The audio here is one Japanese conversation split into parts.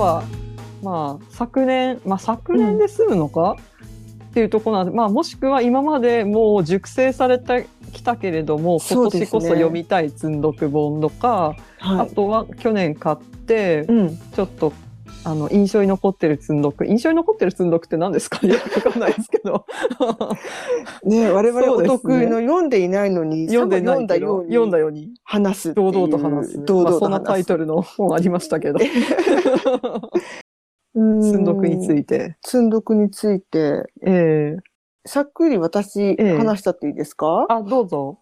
は、まあ、昨年、まあ、昨年で済むのか、っていうところなんで、まあ、もしくは今までもう熟成されてきたけれども、今年こそ読みたい積んどく本とか、あはい。とは去年買って、うん。ちょっと、あの、印象に残ってる積んどく。印象に残ってる積んどくって何ですか？ねわかんないですけど。ね我々お得意の読んでいないのに、読んだように読んだように、話す。堂々と話す。まあ、堂々とそんなタイ話す。トルの 本ありましたけど。うん積んどくについて。積んどくについて、ええさっくり私ええ話したっていいですか、あ、どうぞ。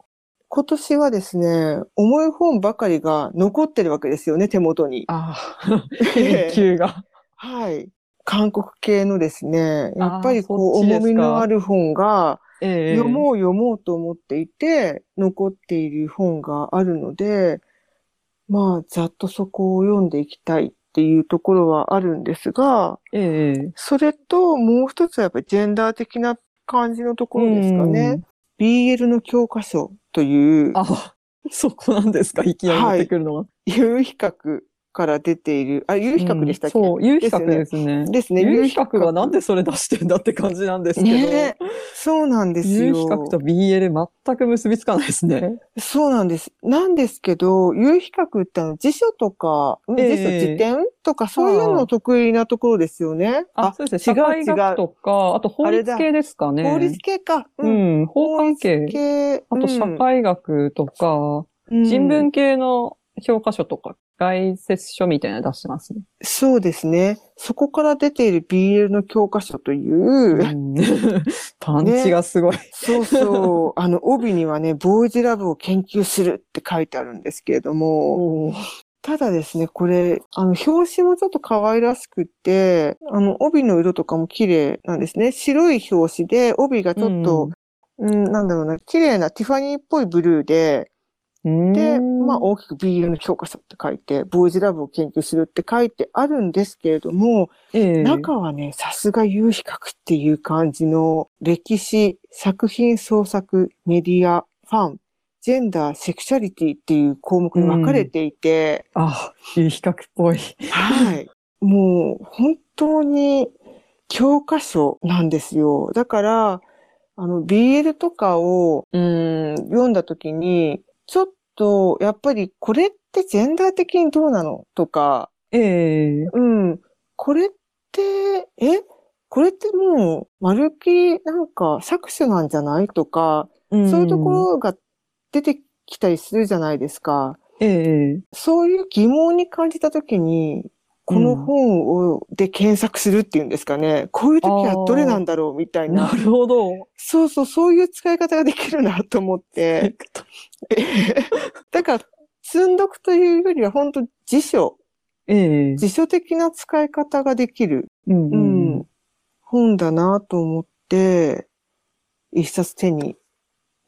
今年はですね、重い本ばかりが残ってるわけですよね、手元に。ああ、研究が。はい。韓国系のですね、やっぱりこう、重みのある本が、ええ読もう読もうと思っていて、残っている本があるので、まあ、ざっとそこを読んでいきたいっていうところはあるんですが、ええそれともう一つはやっぱりジェンダー的な感じのところですかね。BL の教科書という、あ、そこなんですか、い。きなりてくるのは。有比較から出ている、あ、有比較でしたっけ、うんそう、有比較ですね。ですね。有比較がなんでそれ出してんだって感じなんですけど。ねそうなんですよ。有比較と BL 全く結びつかないですね。そうなんです。なんですけど、有比較ってあの辞書とか、んええ辞書、辞典とかそういうの得意なところですよね。あ、そうですね。社会学とか、あと法律系ですかね。法律系か。う。ん、法関係。系。あと社会学とか、うん人文系の教科書とか、概説書みたいなの出してますね。そうですね。そこから出ている BL の教科書という、うん パンチがすごい。そうそう、あの、帯にはね、ボーイズラブを研究するって書いてあるんですけれども、ただですね、これ、あの、表紙もちょっと可愛らしくって、あの、帯の色とかも綺麗なんですね。白い表紙で、帯がちょっと、うん、なんだろうな、綺麗なティファニーっぽいブルーで、うんで、まあ、大きく BL の教科書って書いて、ボーイズラブを研究するって書いてあるんですけれども、ええ中はね、さすが有比較っていう感じの歴史、作品創作、メディア、ファン、ジェンダー、セクシャリティっていう項目に分かれていて、あ、有比較っぽい。はい。もう本当に教科書なんですよ。だから、あの、BL とかを、うん、読んだ時に、ちょっと、やっぱりこれってジェンダー的にどうなのとか、ええ。うん、これって、え？これってもう、まるっきりなんか搾取なんじゃないとか、そういうところが出てきたりするじゃないですか。ええ。そういう疑問に感じたときに、この本を、で検索するっていうんですかね。こういう時はどれなんだろうみたいな。なるほど。そうそう、そういう使い方ができるなと思って。だから、積んどくというよりは本当辞書、ええ辞書的な使い方ができる、うんううんん、本だなと思って、一冊手に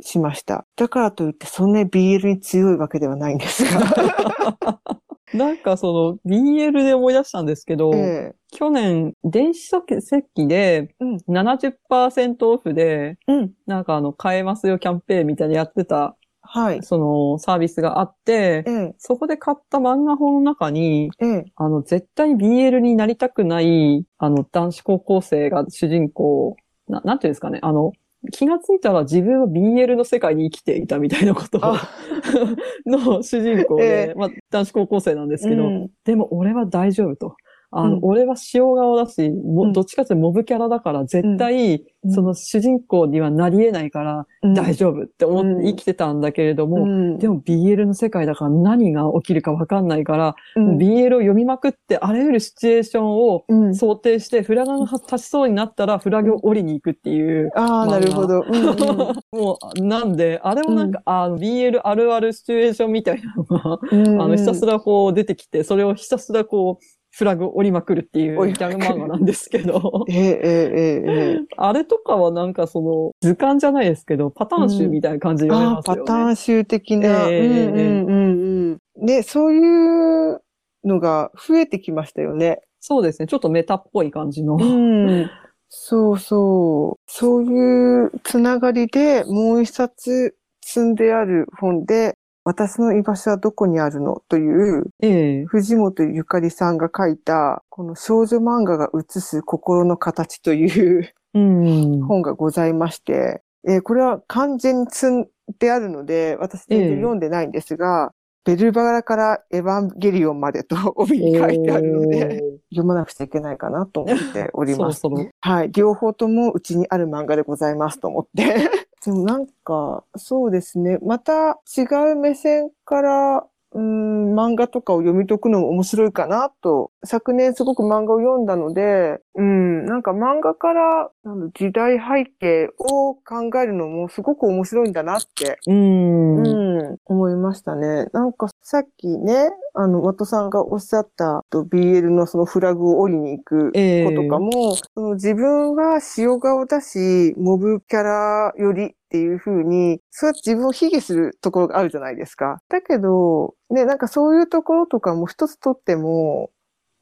しました。だからといって、そんなに BL に強いわけではないんですが。なんかその BL で思い出したんですけど、え去年電子書籍でうん70%オフで、えうん。なんかあの買えますよキャンペーンみたいなやってたはい。そのサービスがあって、ええ、そこで買った漫画本の中に、ええ、あの絶対 BL になりたくないあの男子高校生が主人公、ななんていうんですかね、あの気がついたら自分は BL の世界に生きていたみたいなこと の主人公で、ええ。まあ男子高校生なんですけど、うん。でも俺は大丈夫と。あの、うん。俺は塩顔だし、どっちかというとモブキャラだから、絶対、うん。その主人公にはなり得ないから、大丈夫って思うん。って生きてたんだけれども、うん。でも BL の世界だから何が起きるかわかんないから、うん。BL を読みまくってあらゆるシチュエーションをうん。想定して、フラグが立ちそうになったらフラグを折りに行くっていう。ああ、なるほど。もう、なんで、あれもなんか、あの BL あるあるシチュエーションみたいなのが、うん。あの、ひたすらこう出てきて、それをひたすらこう、フラグを折りまくるっていう折ギャグ漫画なんですけど、ええええええあれとかはなんかその、図鑑じゃないですけど、パターン集みたいな感じで読めますよね。パターン集的な。ええうんうんうんうん。ね、そういうのが増えてきましたよね。そうですね。ちょっとメタっぽい感じの。うん。そうそう。そういうつながりでもう一冊積んである本で、私の居場所はどこにあるの？という、ええ藤本ゆかりさんが書いた、この少女漫画が映す心の形といううん。本がございまして、えーこれは完全に積んであるので、私全然読んでないんですが、ベルバラからエヴァンゲリオンまでと 帯に書いてあるので、読まなくちゃいけないかなと思っております。そろそろはい。両方ともうちにある漫画でございますと思って。でもなんか、そうですね。また違う目線から、うーん、漫画とかを読み解くのも面白いかなと。昨年すごく漫画を読んだので、うん、なんか漫画からなんだ時代背景を考えるのもすごく面白いんだなってうん。うん、思いましたね。なんかさっきね、あの、ワトさんがおっしゃったと BL のそのフラグを降りに行くええ子とかも、その自分は塩顔だし、モブキャラよりっていう風に、そうやって自分を卑下するところがあるじゃないですか。だけど、ね、なんかそういうところとかも一つとっても、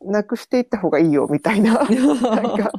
なくしていった方がいいよ、みたいな。なんか、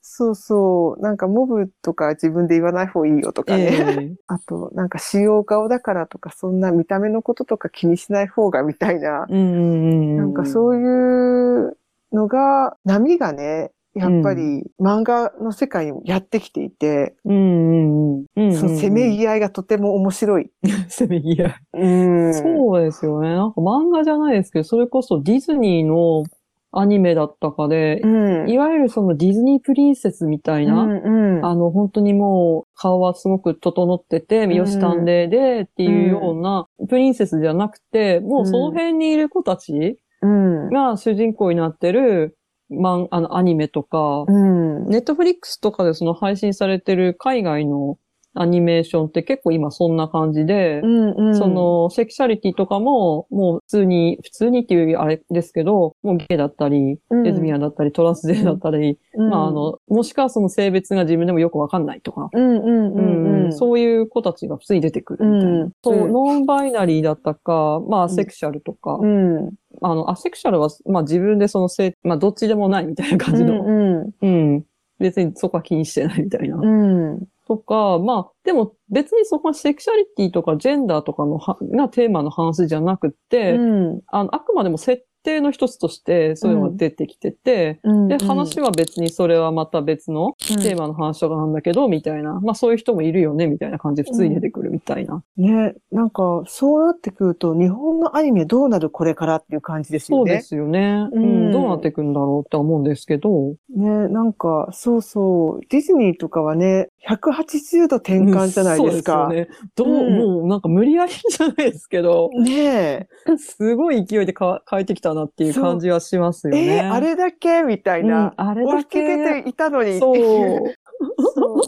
そうそう。なんかモブとか自分で言わない方がいいよとかね。ええあと、なんか使用顔だからとか、そんな見た目のこととか気にしない方がみたいな、うん。なんかそういうのが、波がね、やっぱり漫画の世界にもやってきていて、うんそのせめぎ合いがとても面白い。せめぎ合い。うん。そうですよね。なんか漫画じゃないですけど、それこそディズニーのアニメだったかで、うん。いわゆるそのディズニープリンセスみたいな、うんうん。あの、本当にもう顔はすごく整ってて、三好探偵でっていうようなプリンセスじゃなくて、もうその辺にいる子たちうん。が主人公になってる、マン、あの、アニメとか、うん。ネットフリックスとかでその配信されてる海外のアニメーションって結構今そんな感じで、うんうん。そ、の、セクシャリティとかも、もう普通に、普通にっていうあれですけど、もうゲイだったり、レズミアンだったり、トランスジェンダーだったり、うん、まああの、もしくはその性別が自分でもよくわかんないとか。そういう子たちが普通に出てくるみたいな。うんそう、うんノンバイナリーだったか、まあアセクシャルとか、うん。あの、アセクシャルは、まあ自分でその性、まあどっちでもないみたいな感じの、うんうん、別にそこは気にしてないみたいな。うん。とか、まあ、でも別にそこはセクシャリティとかジェンダーとかのはがテーマの話じゃなくって、うん。あの、あくまでも設定の一つとしてそういうのが出てきてて、うん。で、話は別にそれはまた別のうんテーマの話とかなんだけど、みたいな。まあそういう人もいるよね、みたいな感じで普通に出てくるみたいな。ね、なんか、そうなってくると、日本のアニメどうなるこれからっていう感じですよね。そうですよね。ううんん。どうなっていくんだろうって思うんですけど。ね、なんか、そうそう、ディズニーとかはね、180度転換じゃないですか。うんそうですよね。どう、うんもうなんか無理やりじゃないですけど、ね すごい勢いでか変えてきたなっていう感じはしますよえ、ね。えあれだけみたいうんな。あれだ押し付け。けていたのにってそう。いう。そう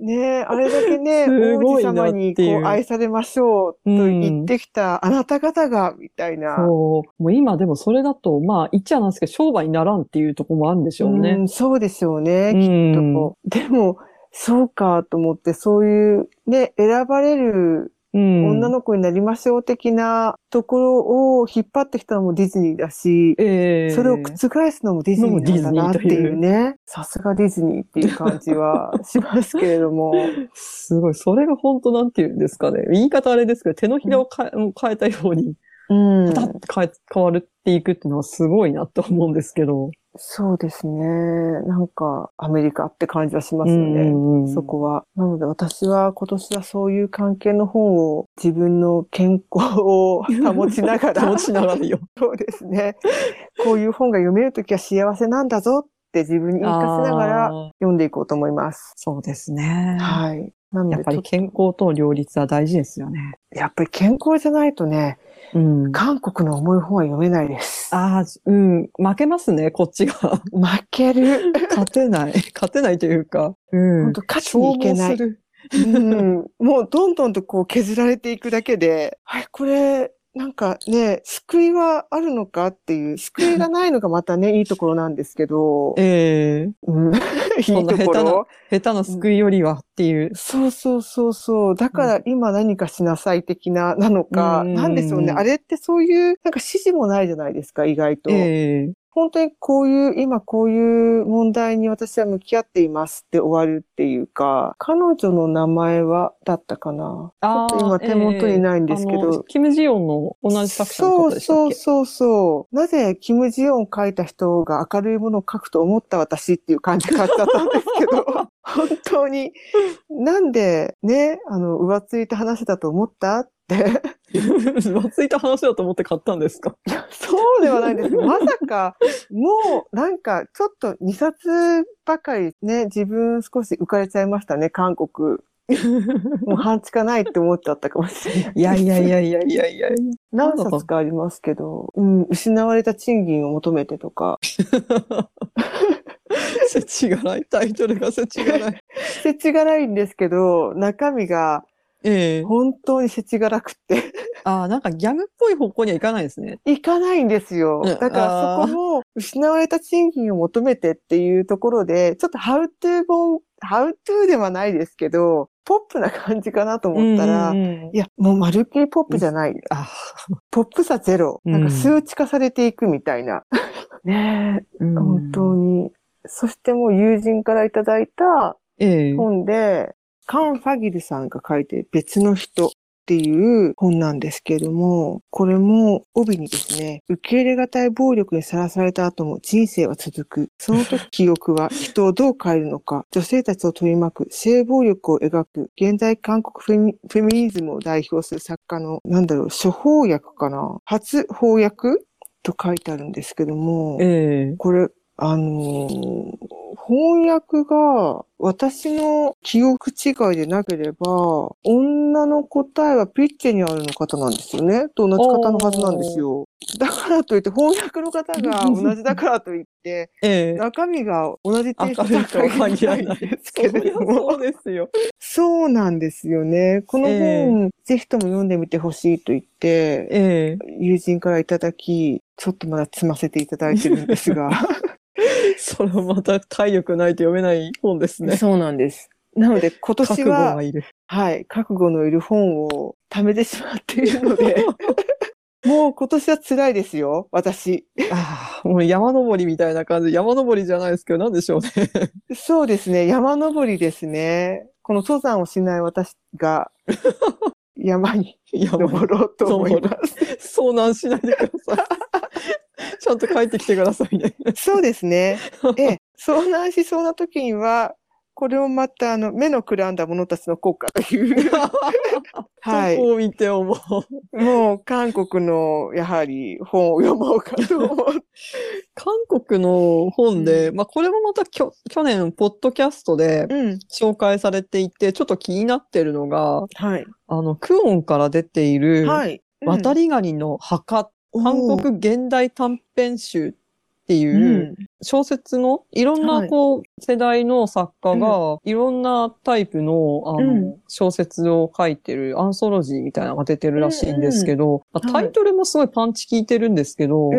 ねあれだけね、す 王子様にこう愛されましょうと言ってきた、あなた方が、みたいな。そう。もう今でもそれだと、まあ言っちゃなんですけど、商売にならんっていうところもあるんでしょうね。んそうでしょうね、きっうんと。でも、そうかと思って、そういうね、選ばれるうん女の子になりましょう的なところを引っ張ってきたのもディズニーだし、ええそれを覆すのもディズニーなんだなっていうね。さすがディズニーっていう感じはしますけれども。すごい。それが本当なんて言うんですかね。言い方あれですけど、手のひらを変え,、変えたように、うん変え変わるっていくっていうのはすごいなと思うんですけど。そうですね。なんか、アメリカって感じはしますよね。うんうんそこは。なので私は今年はそういう関係の本を自分の健康を保ちながら。保ちながらよ。そうですね。こういう本が読めるときは幸せなんだぞって自分に言い聞かせながら読んでいこうと思います。そうですね。はい。なのでやっぱり健康との両立は大事ですよね。やっぱり健康じゃないとね、うん。韓国の重い本は読めないです。ああ、うん。負けますね、こっちが。負ける。勝てない。勝てないというか。うん。本当勝ちにいけないうん、もうどんどんとこう削られていくだけで、はい、これ、なんかね、救いはあるのかっていう、救いがないのがまたね、いいところなんですけど、ええうん、いいところ。下手な救いよりはっていう。そうそうそうそう。だから今何かしなさい的な、なのか、うんなんでしょうね。あれってそういう、なんか指示もないじゃないですか、意外と。ええ本当にこういう、今こういう問題に私は向き合っていますって終わるっていうか、彼女の名前は、だったかな。ちょっと今手元にないんですけど。ええあのキム・ジヨンの同じ作者の方でしたっけ？そうそうそう。なぜ、キム・ジヨンを書いた人が明るいものを書くと思った私っていう感じがあったんですけど、本当に、なんでね、あの、浮ついた話だと思った。浮ついた話だと思って買ったんですかそうではないんですまさか、もう、なんか、ちょっと2冊ばかりね、自分少し浮かれちゃいましたね、韓国。もう半地下ないって思っちゃったかもしれない。いやいやいやいやいやいや。何冊かありますけど、うん、失われた賃金を求めてとか、せちがない。タイトルがせちがない。世知がないんですけど、中身がええ本当に世知がなくって、ああ、なんかギャグっぽい方向にはいかないですね。いかないんですよ。うんだからそこも、失われた賃金を求めてっていうところで、ちょっとハウトゥー本、ハウトゥーではないですけど、ポップな感じかなと思ったら、いや、もうまるっきりポップじゃない。あポップさゼロ。うんなんか数値化されていくみたいな。ねえ、ー本当に。そしてもう友人からいただいたええ本で、カン・ファギルさんが書いて別の人っていう本なんですけれども、これも帯にですね、受け入れがたい暴力にさらされた後も人生は続く。その時記憶は人をどう変えるのか、女性たちを取り巻く性暴力を描く現代韓国フェミニズムを代表する作家の、なんだろう、処方訳かな？初翻訳？と書いてあるんですけども、ええ。これ、あのー翻訳が私の記憶違いでなければ、女の答えはピッチェにあるの方なんですよね。と同じ方のはずなんですよ。だからといって、翻訳の方が同じだからといって、ええ中身が同じテイスト明るいとは限らないんですそけれども。そうですよ。そうなんですよね。この本、ぜひとも読んでみてほしいと言って、ええ友人からいただき、ちょっとまだ積ませていただいてるんですが。それはまた体力ないと読めない本ですね。そうなんです。なので今年はが、いる。はい、覚悟のいる本を貯めてしまっているので、もう今年は辛いですよ、私。ああ、もう山登りみたいな感じ。山登りじゃないですけど、なんでしょうね。そうですね、山登りですね。この登山をしない私が 山に山登ろうと思います。遭難しないでください。ちゃんと帰ってきてくださいね。そうですね。ええ、遭難しそうな時には、これをまたあの目のくらんだ者たちの国家という、はいそこを見て思う。もう韓国のやはり本を読もうかと思う。韓国の本で、まあこれもまたきょ去年、ポッドキャストでうん。紹介されていて、ちょっと気になってるのが、はい。あの、クオンから出ている、はい。渡りガニの墓、韓国現代短編集っていううん。小説のいろんはない。こう世代の作家がいろんなタイプのあうん。の小説を書いてるアンソロジーみたいなのが出てるらしいんですけど、タイトルもすごいパンチ効いてるんですけど。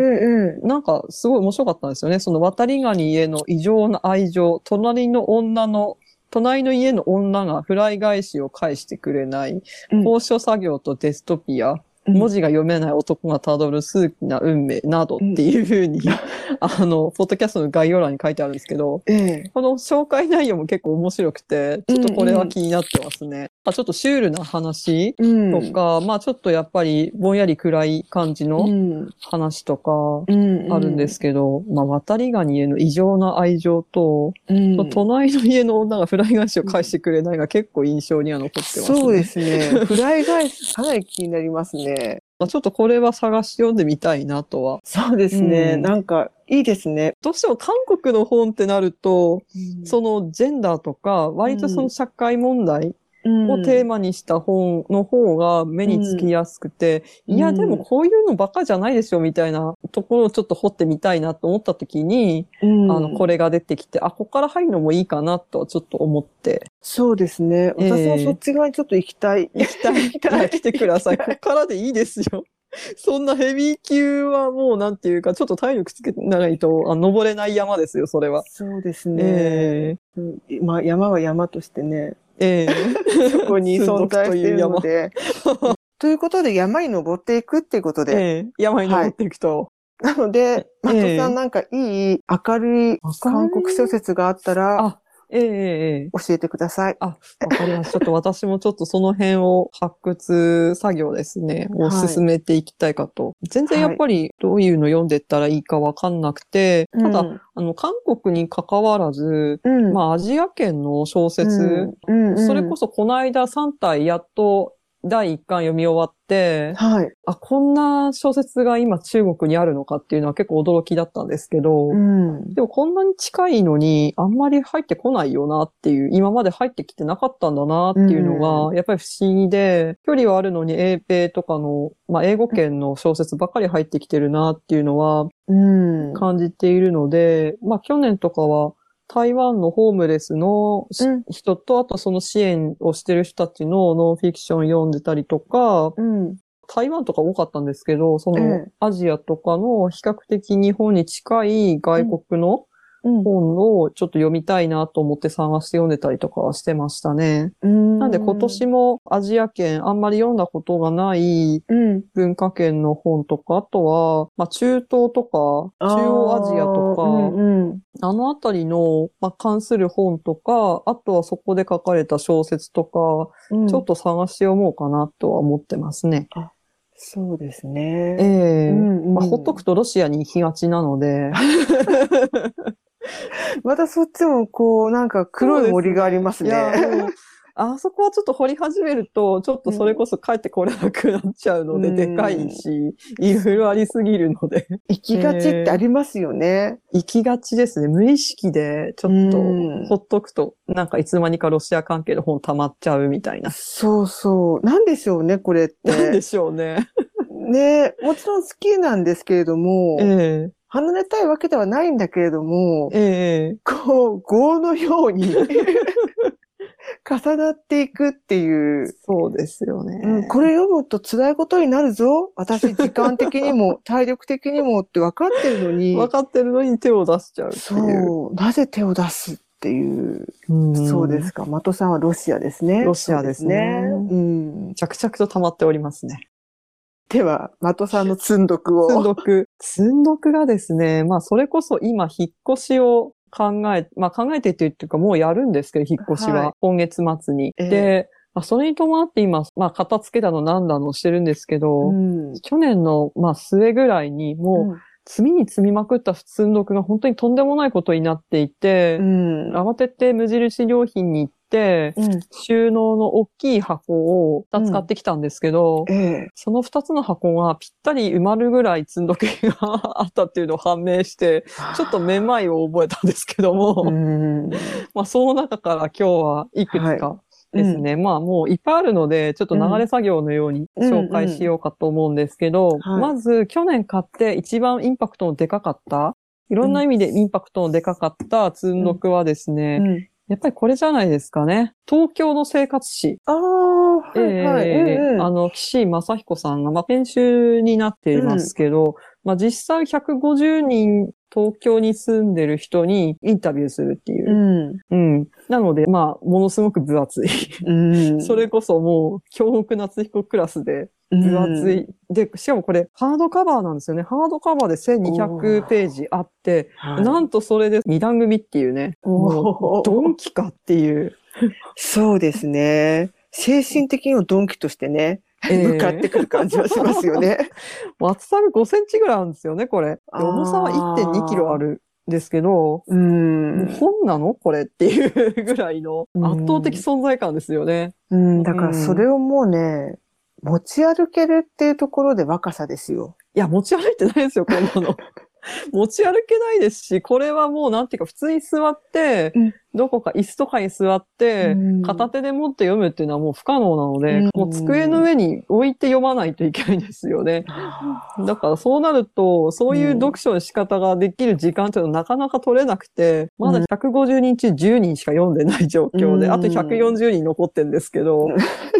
なんかすごい面白かったんですよね。その渡りガニへの異常な愛情、隣の女の隣の家の女がフライ返しを返してくれない、うん。高所作業とデストピア、うん文字が読めない男がたどる数奇な運命などっていうふうに、あの、ポッドキャストの概要欄に書いてあるんですけど、ええ。この紹介内容も結構面白くて、ちょっとこれは気になってますね。あちょっとシュールな話うん。とか、まあちょっとやっぱりぼんやり暗い感じうのん。話とかうん。あるんですけど、まあ渡りガニへの異常な愛情と、うん。隣の家の女がフライ返しを返してくれないが結構印象には残ってますね。そうですね。フライ返し、かなり気になりますね。まあちょっとこれは探し読んでみたいなとは。そうですね。うんなんか、いいですね。どうしても韓国の本ってなると、そそのジェンダーとか、割とその社会問題うんをテーマにした本の方が目につきやすくて、いや、うんでもこういうのばっかじゃないでしょ、みたいなところをちょっと掘ってみたいなと思った時に、うんあの、これが出てきて、あ、ここから入るのもいいかなとちょっと思って、そうですね。ええ私もそっち側にちょっと行きたい。行きたい。行きたい来てください。ここからでいいですよ。そんなヘビー級はもうなんていうか、ちょっと体力つけないと、あ登れない山ですよ、それは。そうですね。えうんまあ、山は山としてね、ええ。え そこに存在しているので。ということで、山に登っていくっていうことで、ええ。山に登っていくと。なので、松え。え尾さんなんかいい明るい。韓国小説があったらあ、ええ教えてください。あ、わかりました。ちょっと私もちょっとその辺を発掘作業ですね、を はい。進めていきたいかと。全然やっぱりどういうの読んでったらいいかわかんなくて、ただ、うん。あの、韓国に関わらず、うん、まあ、アジア圏の小説、うん。うんそれこそこの間3体やっと第1巻読み終わって、はい。あ、こんな小説が今中国にあるのかっていうのは結構驚きだったんですけど、うん。でもこんなに近いのにあんまり入ってこないよなっていう、今まで入ってきてなかったんだなっていうのが、やっぱり不思議で、距離はあるのに英米とかの、まあ英語圏の小説ばかり入ってきてるなっていうのはうん。感じているので、まあ去年とかは台湾のホームレスのしうん人と、あとその支援をしてる人たちのノンフィクション読んでたりとか、うん。台湾とか多かったんですけど、そえのえアジアとかの比較的日本に近い外国のうん。本をちょっと読みたいなと思って探して読んでたりとかはしてましたね。うん。なんで今年もアジア圏あんまり読んだことがないうん。文化圏の本とか、あとは、まあ中東とか、中央アジアとか、あーうんうんあのあたりの、まあ、関する本とか、あとはそこで書かれた小説とか、うんちょっと探して読もうかなとは思ってますね。そうですえね。えうんうんまあ、ほっとくとロシアに行きがちなので、またそっちもこう、なんか黒い森がありますね。あそこはちょっと掘り始めると、ちょっとそれこそ帰ってこれなくなっちゃうので、うんでかいし、いろいろありすぎるので、行きがちってありますよね。行きがちですね。無意識で、ちょっとうんほっとくと、なんかいつの間にかロシア関係の本溜まっちゃうみたいな。そうそう。なんでしょうね、これっなんでて。しょうね。ねもちろん好きなんですけれども、え離れたいわけではないんだけれどもえ、ええこう、業のように 重なっていくっていう。そうですよね。うん、これ読むと辛いことになるぞ。私、時間的にも、体力的にもって分かってるのに、分かってるのに手を出しちゃうっていう。そう、なぜ手を出すっていう。うんそうですか。的さんはロシアですね。ロシアですねそうですうん。着々と溜まっておりますね。では、的さんの積んどくを。積んどく。積んどくがですね、まあそれこそ今引っ越しを考え、まあ考えてっていうかもうやるんですけど、引っ越しは。はい今月末に。ええで、まあそれに伴って今、まあ片付けだのなんだのしてるんですけど、うん。去年のまあ末ぐらいにもう積みに積みまくった積んどくが本当にとんでもないことになっていてう、ん。慌てて無印良品に行って、うん。収納の大きい箱を2つ買ってきたんですけど、ええ。その2つの箱がぴったり埋まるぐらい積んどけがあったっていうのを判明して、ちょっとめまいを覚えたんですけども、うん。まあその中から今日はいくつかですね、まあもういっぱいあるので、ちょっと流れ作業のように紹介しようかと思うんですけど、はいまず去年買って一番インパクトのでかかった、いろんな意味でインパクトのでかかった積んどくはですね、うん。やっぱりこれじゃないですかね。東京の生活史。ああ、はいはい。ええうんうんあの、岸正彦さんが、まあ、編集になっていますけど、まあ、実際150人東京に住んでる人にインタビューするっていうう。ん。うん。なので、まあ、ものすごく分厚い。うん。それこそもう、京極夏彦クラスで分厚い。で、しかもこれ、ハードカバーなんですよね。ハードカバーで1200ページあって、はい、なんとそれで二段組っていうね、もう、ドンキかっていう。そうですね。精神的にもドンキとしてね、ええ向かってくる感じはしますよね。厚さが5センチぐらいあるんですよね、これ。重さは1.2キロあるんですけど、うん。本なの？これっていうぐらいのうん圧倒的存在感ですよね。うん、だからそれをもうね、持ち歩けるっていうところで若さですよ。いや、持ち歩いてないですよ、こんなの。持ち歩けないですし、これはもうなんていうか、普通に座って、うん。どこか椅子とかに座って、うん。片手で持って読むっていうのはもう不可能なので、うん。もう机の上に置いて読まないといけないんですよね。だからそうなると、そういう読書の仕方ができる時間っていうのはなかなか取れなくて、まだ150人中10人しか読んでない状況で、うん。あと140人残ってんですけど、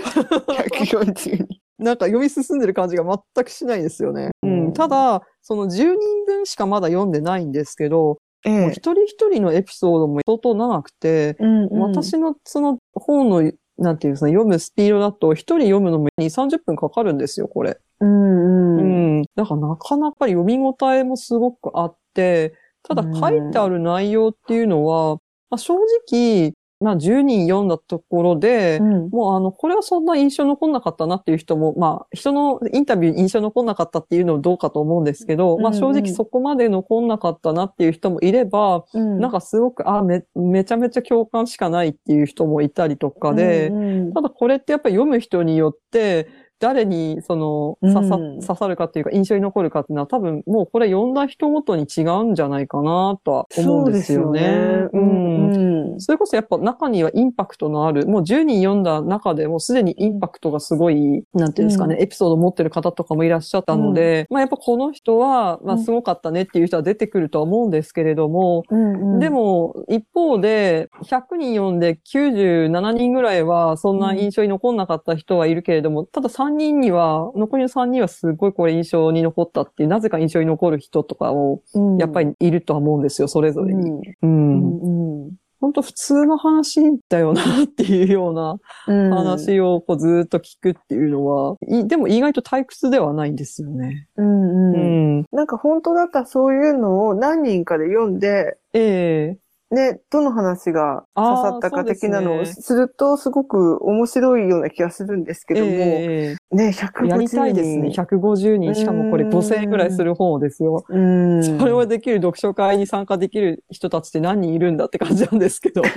140人。なんか読み進んでる感じが全くしないですよね。ううんん、ただ、その10人分しかまだ読んでないんですけど、えもう一人一人のエピソードも相当長くて、うんうん私のその本の、なんていうか、読むスピードだと、一人読むのも2、30分かかるんですよ、これ。うんううん。。だからなかなか読み応えもすごくあって、ただ書いてある内容っていうのは、まあ、正直、まあ10人読んだところで、うん。もうあの、これはそんな印象残んなかったなっていう人も、まあ、人のインタビューに印象残んなかったっていうのはどうかと思うんですけど、まあ正直そこまで残んなかったなっていう人もいれば、うん。なんかすごく、あ、め、めちゃめちゃ共感しかないっていう人もいたりとかで、うんうん。ただこれってやっぱり読む人によって、誰にその刺さ,、うん。刺さるかっていうか印象に残るかっていうのは多分もうこれ読んだ人ごとに違うんじゃないかなとは思うんですよね。そうね。うん。それこそやっぱ中にはインパクトのある、もう10人読んだ中でもうすでにインパクトがすごい、なんていうんですかね、エピソードを持ってる方とかもいらっしゃったので、まあやっぱこの人は、まあすごかったねっていう人は出てくるとは思うんですけれども、うんうん。でも、一方で、100人読んで97人ぐらいは、そんな印象に残んなかった人はいるけれども、ただ3人には、残りの3人はすごいこれ印象に残ったっていう、なぜか印象に残る人とかも、うんやっぱりいるとは思うんですよ、それぞれに。ううん。んうん本当普通の話だよなっていうようなうん話をこうずーっと聞くっていうのは、いでも意外と退屈ではないんですよね。うんううんん。なんか本当だったらそういうのを何人かで読んで、ええね、どの話が刺さったか的なのをするとすごく面白いような気がするんですけども、ええね、150人。やりたいですね。150人。しかもこれうん5000円ぐらいする本ですよ。うん。それをできる読書会に参加できる人たちって何人いるんだって感じなんですけど。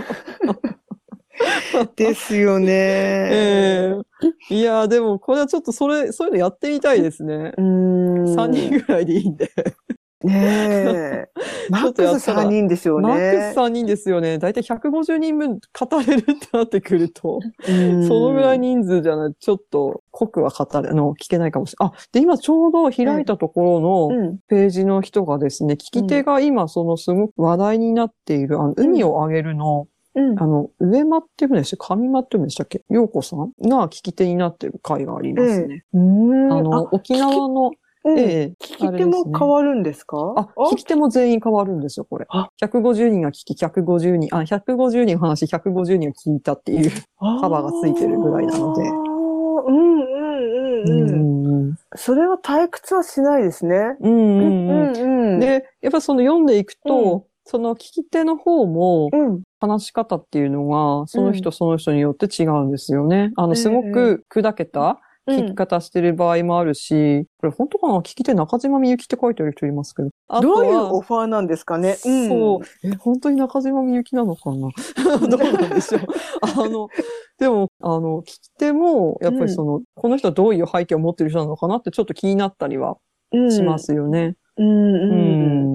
ですよね。ええいや、でもこれはちょっとそれ、そういうのやってみたいですね。うん。3人ぐらいでいいんで。ねえ。マックスったら3人ですよね。マックス3人ですよね。だいたい150人分語れるってなってくると、うんそのぐらい人数じゃない、ちょっと濃くは語るの、聞けないかもしれない。あ、で、今ちょうど開いたところの、うん。ページの人がですね、聞き手が今そのすごく話題になっている、あの、海をあげるの、うん。あの、上間って言うんでしたっけ？上間って言うんでしたっけ？陽子さんが聞き手になってる回がありますね。うんあの、沖縄の、うんええ聞き手も変わるんですか？あ、聞き手も全員変わるんですよ、これあ。150人が聞き、150人、あ、150人話し、150人が聞いたっていう。カバーがついてるぐらいなのでうんうんうんうん。うんそれは退屈はしないですね。うんうんうんうん。で、やっぱりその読んでいくと、うんその聞き手の方も、うん。話し方っていうのが、その人その人によって違うんですよね。あの、すごく砕けた聞き方してる場合もあるし、これ本当かな？聞き手中島みゆきって書いてある人いますけど。どういうオファーなんですかね？んそう。え、本当に中島みゆきなのかな？どうなんでしょう。あの、でも、あの、聞き手も、やっぱりその、この人はどういう背景を持ってる人なのかなってちょっと気になったりはうんしますよね。うんう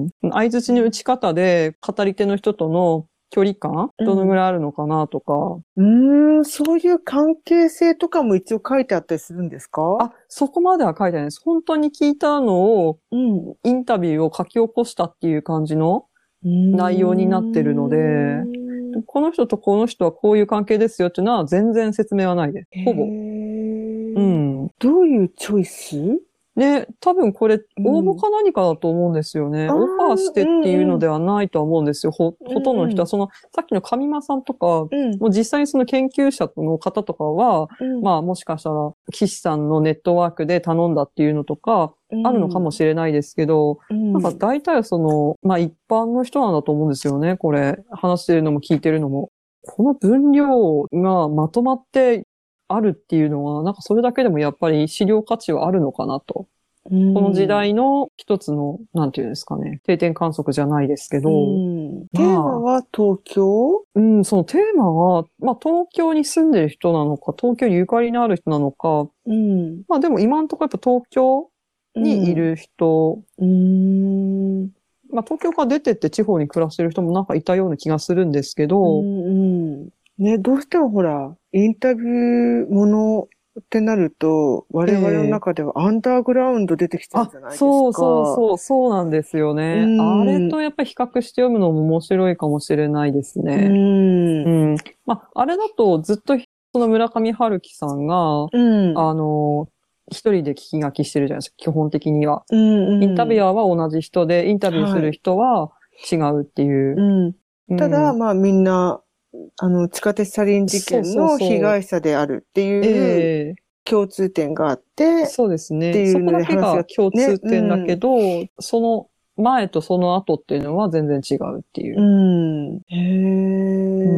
んうん。相槌の打ち方で、語り手の人との距離感、どのぐらいあるのかなとか、うん。うん、そういう関係性とかも一応書いてあったりするんですか？あ、そこまでは書いてないです。本当に聞いたのを、うん。インタビューを書き起こしたっていう感じの、内容になってるのでこの人とこの人はこういう関係ですよっていうのは全然説明はないです。ほぼ。うん。どういうチョイス？で、多分これ、うん応募か何かだと思うんですよね。あーオファーしてっていうのではないとは思うんですよ。ほ、うんほとんどの人は、その、さっきの上間さんとか、うん。もう実際にその研究者の方とかは、うんまあもしかしたら、岸さんのネットワークで頼んだっていうのとか、あるのかもしれないですけど、うんなんか大体はその、まあ一般の人なんだと思うんですよね、これ。話してるのも聞いてるのも。この分量がまとまってあるっていうのは、なんかそれだけでもやっぱり資料価値はあるのかなと。うん。この時代の一つの、なんていうんですかね、定点観測じゃないですけど、うん。テーマは東京？うん、そのテーマは、まあ東京に住んでる人なのか、東京にゆかりのある人なのか、うん。まあでも今のところやっぱ東京にいる人、うん。まあ東京から出てって地方に暮らしてる人もなんかいたような気がするんですけど、うんうん。ね、どうしてもほら、インタビューものってなると、我々の中ではアンダーグラウンド出てきちゃうあじゃないですか。そうそうそう、そうなんですよね。うんあれとやっぱり比較して読むのも面白いかもしれないですう。ね。うんん。まあ、あれだとずっとその村上春樹さんが、うん。あの、一人で聞き書きしてるじゃないですか、基本的には。うんインタビュアーは同じ人で、インタビューする人は違うっていう。うん。うんただ、まあみんな、あの、地下鉄サリン事件の被害者であるっていうええ。共通点があって、そうですね。っていうそこだけが共通点だけど、その前とその後っていうのは全然違うっていう。うん。へえ、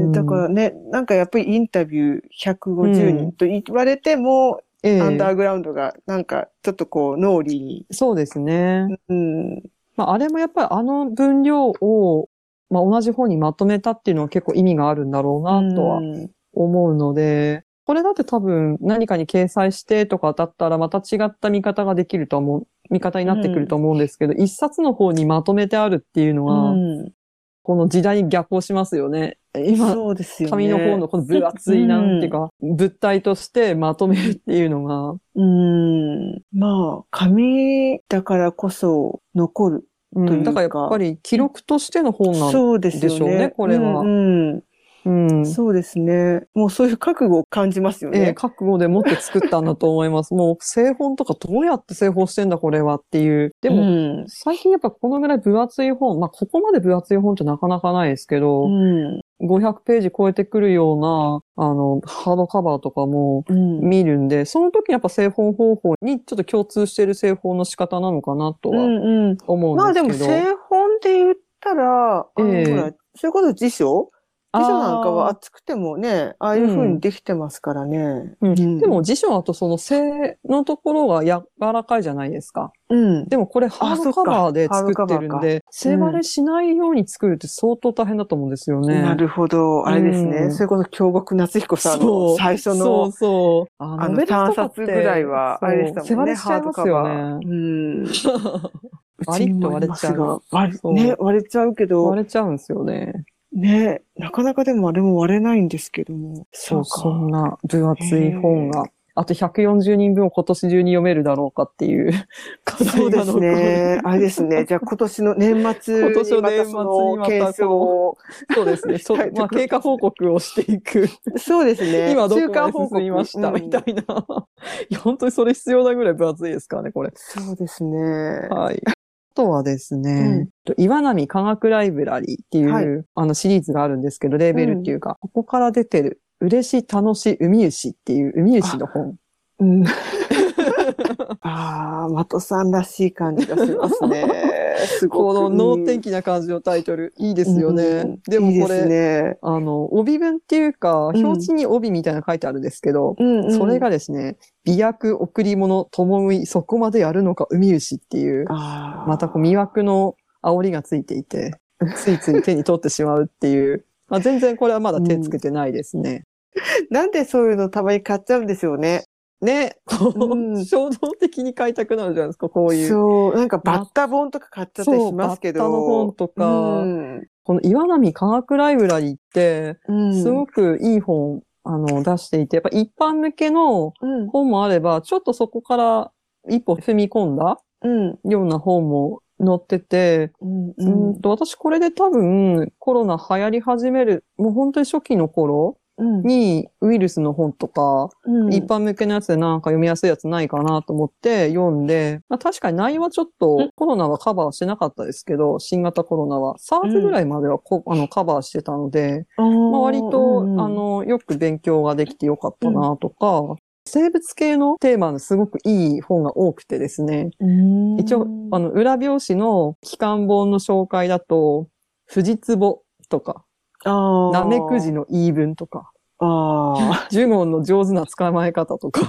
ん。だからね、なんかやっぱりインタビュー150人と言われても、ええ。アンダーグラウンドがなんかちょっとこう脳裏に、そうですね。うん、まあ、あれもやっぱりあの分量を、まあ、同じ本にまとめたっていうのは結構意味があるんだろうなとはうん思うので、これだって多分何かに掲載してとかだったらまた違った見方ができると思う、見方になってくると思うんですけど、一冊の方にまとめてあるっていうのは、うんこの時代に逆行しますよね。今、そうですよね。紙の方のこの分厚いなんていうか、物体としてまとめるっていうのが、うん。まあ、紙だからこそ残る。うん。というか。だからやっぱり記録としての本なんでしょうねこれは。うんうんうん。そうですね。もうそういう覚悟を感じますよええね。覚悟でもって作ったんだと思います。もう製本とかどうやって製本してんだこれはっていう。でも、うん最近やっぱこのぐらい分厚い本、まあここまで分厚い本ってなかなかないですけど、うん500ページ超えてくるような、あの、ハードカバーとかもうん見るんで、その時にやっぱ製本方法にちょっと共通している製本の仕方なのかなとうはんうんまあで思うんですけど。も製本で言ったら、あのええほら、それこそ辞書辞書なんかは厚くてもね、ああいう風にできてますからね。うんうんでも辞書だとその製のところが柔らかいじゃないですか。うん。でもこれハードカバーで作ってるんで、背割れしないように作るって相当大変だと思うんですよね。なるほど。あれですね。うんそれこそ京極夏彦さんの最初そうの、そう。ああの、3冊ぐらいは、あれでしたもんね。背割れしちゃいますよね。うん。バリッと割れちゃうね、割れちゃうけど、割れちゃうんですよね。ね、なかなかでもあれも割れないんですけども。そう、かそんな分厚い本が。あと140人分を今年中に読めるだろうかっていう 課そうです。ね。あれですね。じゃあ今年の年末今年の年末にのまた検証を。そうですね。そまあ、経過報告をしていく。そうですね。今どこまで進みました、うんみたいな。いや、本当にそれ必要なぐらい分厚いですからね、これ。そうですね。はい。あとはですね、岩波科学ライブラリーっていう、はいあのシリーズがあるんですけど、レーベルっていうか、ここから出てる、嬉し楽し海牛っていう海牛の本。うん。ああ、的さんらしい感じがしますね。すごく。この能天気な感じのタイトル、いいですよね。うんでもいいこれ、ですね。あの、帯文っていうか、うん表紙に帯みたいなの書いてあるんですけど、うんうんそれが、ですね、美薬、贈り物、共い、そこまでやるのか海牛っていう、またこう魅惑の煽りがついていて、ついつい手に取ってしまうっていう。まあ、全然これはまだ手つけてないですね。なんでそういうのたまに買っちゃうんでしょうね。ね、こう、うん。衝動的に買いたくなるじゃないですか、こういう。そう、なんかバッタ本とか買っちゃったりしますけど。バッタの本とか、うん。この岩波科学ライブラリーって、うん。すごくいい本、あの、出していて、やっぱ一般向けのうん。本もあれば、ちょっとそこから一歩踏み込んだうん。ような本も載ってて、うんと私これで多分コロナ流行り始める、もう本当に初期の頃うんにウイルスの本とか、うん。一般向けのやつでなんか読みやすいやつないかなと思って読んで、まあ確かに内容はちょっとコロナはカバーしてなかったですけど、新型コロナは。SARS ぐらいまではこ、あのカバーしてたので、まあ、割と、あ、の、よく勉強ができてよかったなとか、生物系のテーマのすごくいい本が多くてですね、うん。一応、あの、裏表紙の期間本の紹介だと、富士壺とか、あナメクジの言い分とか、あジュゴンの上手な捕まえ方とか、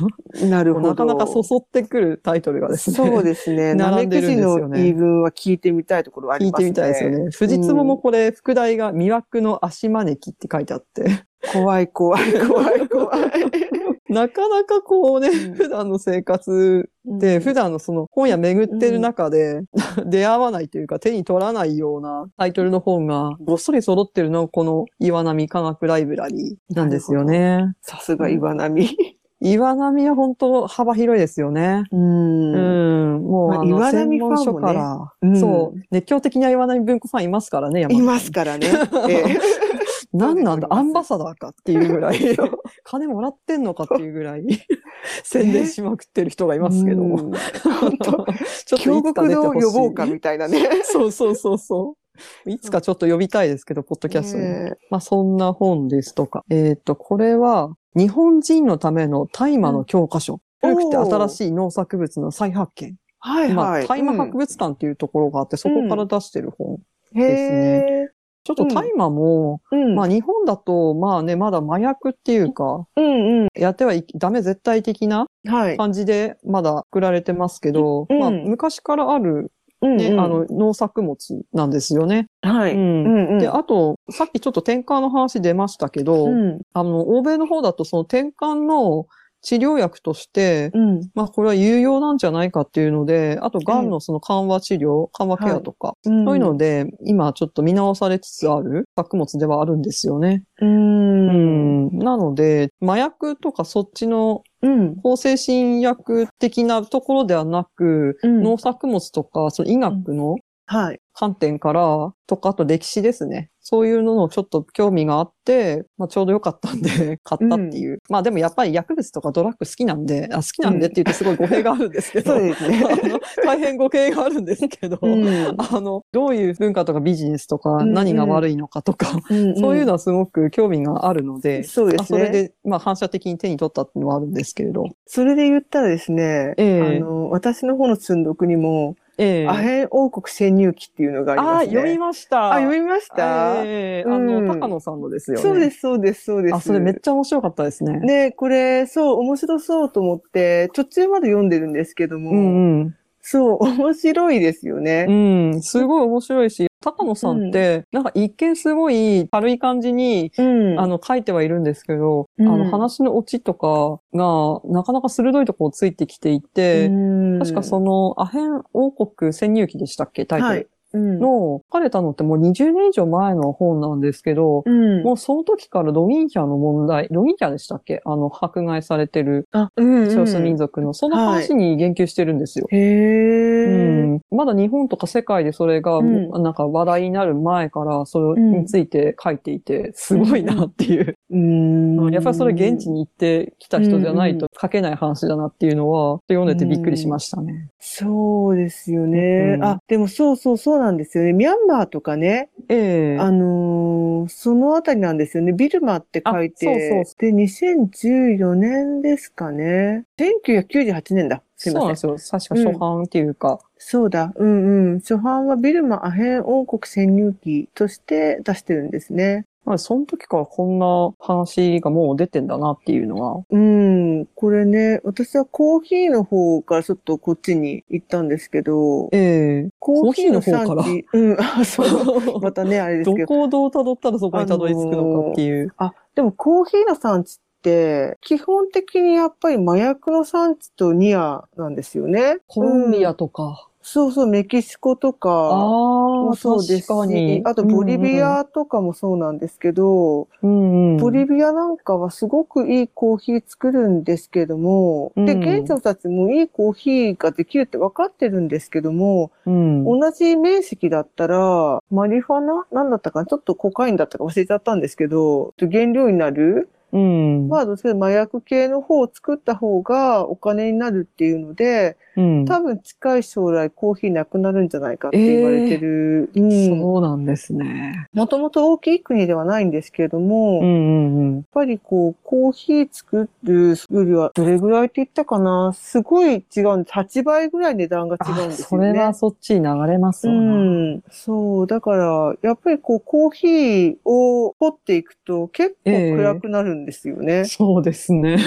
あ、なるほど。なかなかそそってくるタイトルがですね。そうですね。ナメ並んでるんクジですよねの言い分は聞いてみたいところはありますね。聞いてみたいですよね。富士壺もこれ、副題が魅惑の足招きって書いてあって、怖い怖い怖い怖い。なかなかこうね、うん普段の生活で、普段のその本屋巡ってる中で、出会わないというか手に取らないようなタイトルの本がごっそり揃ってるのがこの岩波科学ライブラリーなんですよね。さすが岩波。岩波は本当幅広いですよね。う。うんん。もう、岩波専門書ファンもねから、うんそう、熱狂的な岩波文庫ファンいますからね、山いますからね。ええ何なんだ、アンバサダーかっていうぐらい、金もらってんのかっていうぐらい、宣伝しまくってる人がいますけども。ちょっといつか出てのほしい。予防かみたいなね。そうそうそうそう。いつかちょっと呼びたいですけど、ポッドキャストに。ねまあそんな本ですとか。えっ、と、これは、日本人のための大麻の教科書。古くて新しい農作物の再発見。はいまあ、はい。大麻博物館っていうところがあって、そこから出してる本。うんへえ。ちょっと大麻も、うん。まあ日本だと、まあね、まだ麻薬っていうか、うんうん。やってはいダメ絶対的なはい。感じでまだ作られてますけど、うんまあ昔からあるうんね、うんあの農作物なんですよね。はい。うんうんうん。で、あと、さっきちょっと転換の話出ましたけど、うん。あの、欧米の方だとその転換の治療薬として、うん。まあこれは有用なんじゃないかっていうので、あと癌のその緩和治療、緩和ケアとか、うんそういうので、今ちょっと見直されつつある作物ではあるんですよね。う。うんん。なので、麻薬とかそっちのうん。抗精神薬的なところではなく、うん農作物とか、その医学のはい。観点から、とか、あと歴史ですね。そういうののちょっと興味があって、まあちょうどよかったんで、買ったっていう。まあでもやっぱり薬物とかドラッグ好きなんで、あ好きなんでって言うとすごい語弊があるんですけど。あの大変語弊があるんですけど、うんあの、どういう文化とかビジネスとかうんうん何が悪いのかとか、うんそういうのはすごく興味があるので、そうですねまあそれで、まあ反射的に手に取ったっていうのはあるんですけれど。それで言ったらですね、ええあの、私の方の積読にも、ええアヘン王国潜入記っていうのがありああ、ますね。読みました。あ、読みました、ええあうんの、高野さんのですよね。そうです、そうです、そうです。あ、それめっちゃ面白かったですね。ね、これ、そう、面白そうと思って、途中まで読んでるんですけども、うんうん。そう、面白いですよね。うん、すごい面白いし、高野さんって、なんか一見すごい軽い感じに、うん。あの、書いてはいるんですけど、うんあの、話のオチとかが、なかなか鋭いところをついてきていて、うん確かその、アヘン王国潜入記でしたっけタイトル。はいうん、の、書かれたのってもう20年以上前の本なんですけど、うん、もうその時からロギンヒャの問題、ロギンヒャでしたっけ？あの、迫害されてる少数民族の、その話に言及してるんですよ。へえ、うん、まだ日本とか世界でそれが、うん。なんか話題になる前から、それについて書いていて、すごいなっていう。うん。やっぱりそれ現地に行ってきた人じゃないと書けない話だなっていうのは、読んでてびっくりしましたね。そうですよね。うん。あ、でもそうそうそうなんですよね。ミャンマーとかね、ええあのーそのあたりなんですよね。ビルマって書いて、あそうそで、2014年ですかね。1998年だ。すいません。そうなんですよ。確か初版っていうか。そうだ。うんうん。初版はビルマアヘン王国潜入記として出してるんですね。まあ、その時からこんな話がもう出てんだなっていうのが。うん。これね、私はコーヒーの方からちょっとこっちに行ったんですけど、ええコーヒーの産コー地、うん、あ、そう。またね、あれですどけど。こをどう辿ったらそこにたどり着くのかっていう。あ、でもコーヒーの産地って、基本的にやっぱり麻薬の産地とニアなんですよね。コロンビアうんとか。そうそう、メキシコとかあもあ、そうですし、。あとボリビアとかもそうなんですけど、うんうん、ボリビアなんかはすごくいいコーヒー作るんですけども、で、うん。現地の人たちもいいコーヒーができるって分かってるんですけども、うん、同じ面積だったら、マリファナ？なんだったかな？ちょっとコカインだったか忘れちゃったんですけど、原料になるうん。まあ、どっちかというと麻薬系の方を作った方がお金になるっていうので、うん、多分近い将来コーヒーなくなるんじゃないかって言われてる。うん。そうなんですね。もともと大きい国ではないんですけれども、やっうんうんうん。ぱりこう、コーヒー作るよりは、どれぐらいって言ったかな？すごい違うんです。8倍ぐらい値段が違うんあ、ですよね。それはそっちに流れますうわな。ん。そう。だから、やっぱりこう、コーヒーを掘っていくと結構暗くなるんですよね。そうですね。うん。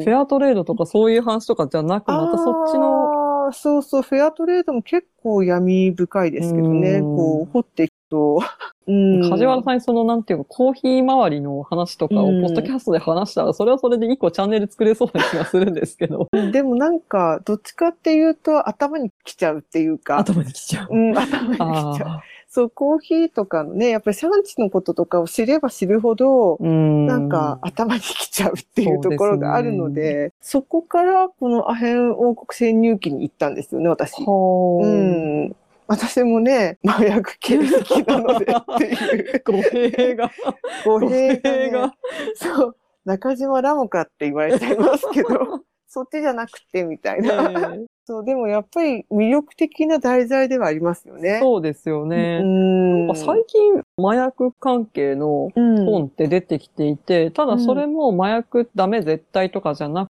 フェアトレードとかそういう話とかじゃなく、またそっちの、そうそう、フェアトレードも結構闇深いですけどね。うんこう、掘っていくと。うん。梶原さんにその、なんていうか、コーヒー周りの話とかをうんポッドキャストで話したら、それはそれで一個チャンネル作れそうな気がするんですけど、でもなんか、どっちかっていうと頭に来ちゃうっていうか。頭にきちゃう。うん、頭に来ちゃう。あそう、コーヒーとかのね、やっぱり産地のこととかを知れば知るほど、ん。なんか頭に来ちゃうっていうところがあるので、そこからこのアヘン王国潜入記に行ったんですよね、私。うん。私もね、麻薬系好きなのでっていう。語弊が、語語弊がね弊が。そう、中島ラモかって言われちゃいますけど、そっちじゃなくてみたいな。ええそう、でもやっぱり魅力的な題材ではありますよね。そうですよね。うん。最近、麻薬関係のうん本って出てきていて、ただそれも麻薬ダメ絶対とかじゃな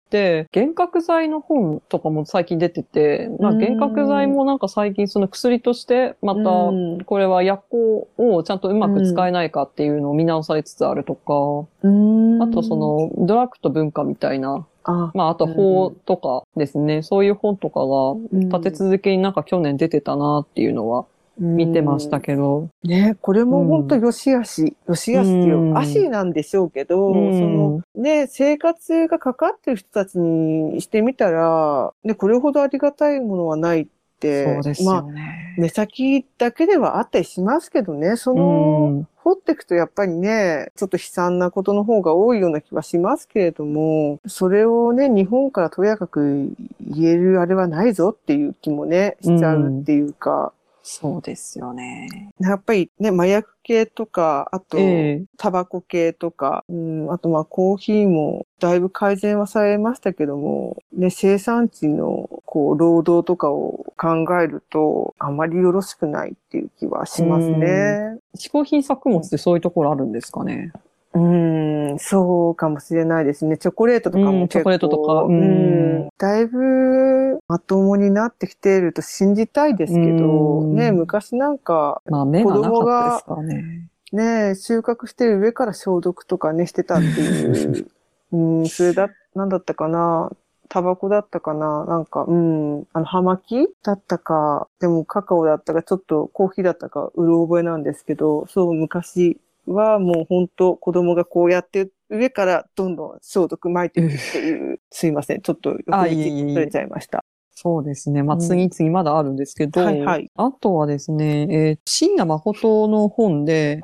幻覚剤の本とかも最近出てて、まあ、うん。幻覚剤もなんか最近その薬として、また、うん。これは薬効をちゃんとうまく使えないかっていうのを見直されつつあるとか、うん。あとそ、の、ドラッグと文化みたいな、あ、まあ、あと法とかですね、そういう本とかが立て続けになんか去年出てたなっていうのは見てましたけど、ね、これも本当よしあし、よしあしっていうう、ん足なんでしょうけど、うん。そのね、生活がかかってる人たちにしてみたら、ね、これほどありがたいものはないって、そうですまあ、よね。目先だけではあったりしますけどね、その、うん。掘っていくとやっぱりね、ちょっと悲惨なことの方が多いような気はしますけれども、それをね、日本からとやかく言えるあれはないぞっていう気もね、しちゃうっていうか、そうですよね。やっぱりね、麻薬系とか、あと、ええタバコ系とか、うん、あとまあコーヒーもだいぶ改善はされましたけども、ね、生産地のこう労働とかを考えると、あまりよろしくないっていう気はしますね。嗜好品作物ってそういうところあるんですかね？うん、そうかもしれないですね。チョコレートとかうんも結構、チョコレートとかううんん、だいぶまともになってきていると信じたいですけど、うんね、昔なんか、まあ、目がなかったですからね。ね、収穫してる上から消毒とかね、してたっていう。うん、それだ、なんだったかな？タバコだったかな？なんか、うん、あの、葉巻だったか、でもカカオだったか、ちょっとコーヒーだったか、うろ覚えなんですけど、そう、昔はもう本当子供がこうやって、上からどんどん消毒撒いていくっていう、すいません、ちょっとあ横取れちゃいました。そうですね。まあ、うん次々まだあるんですけど、はいはいあとはですね、えー、椎名誠の本で、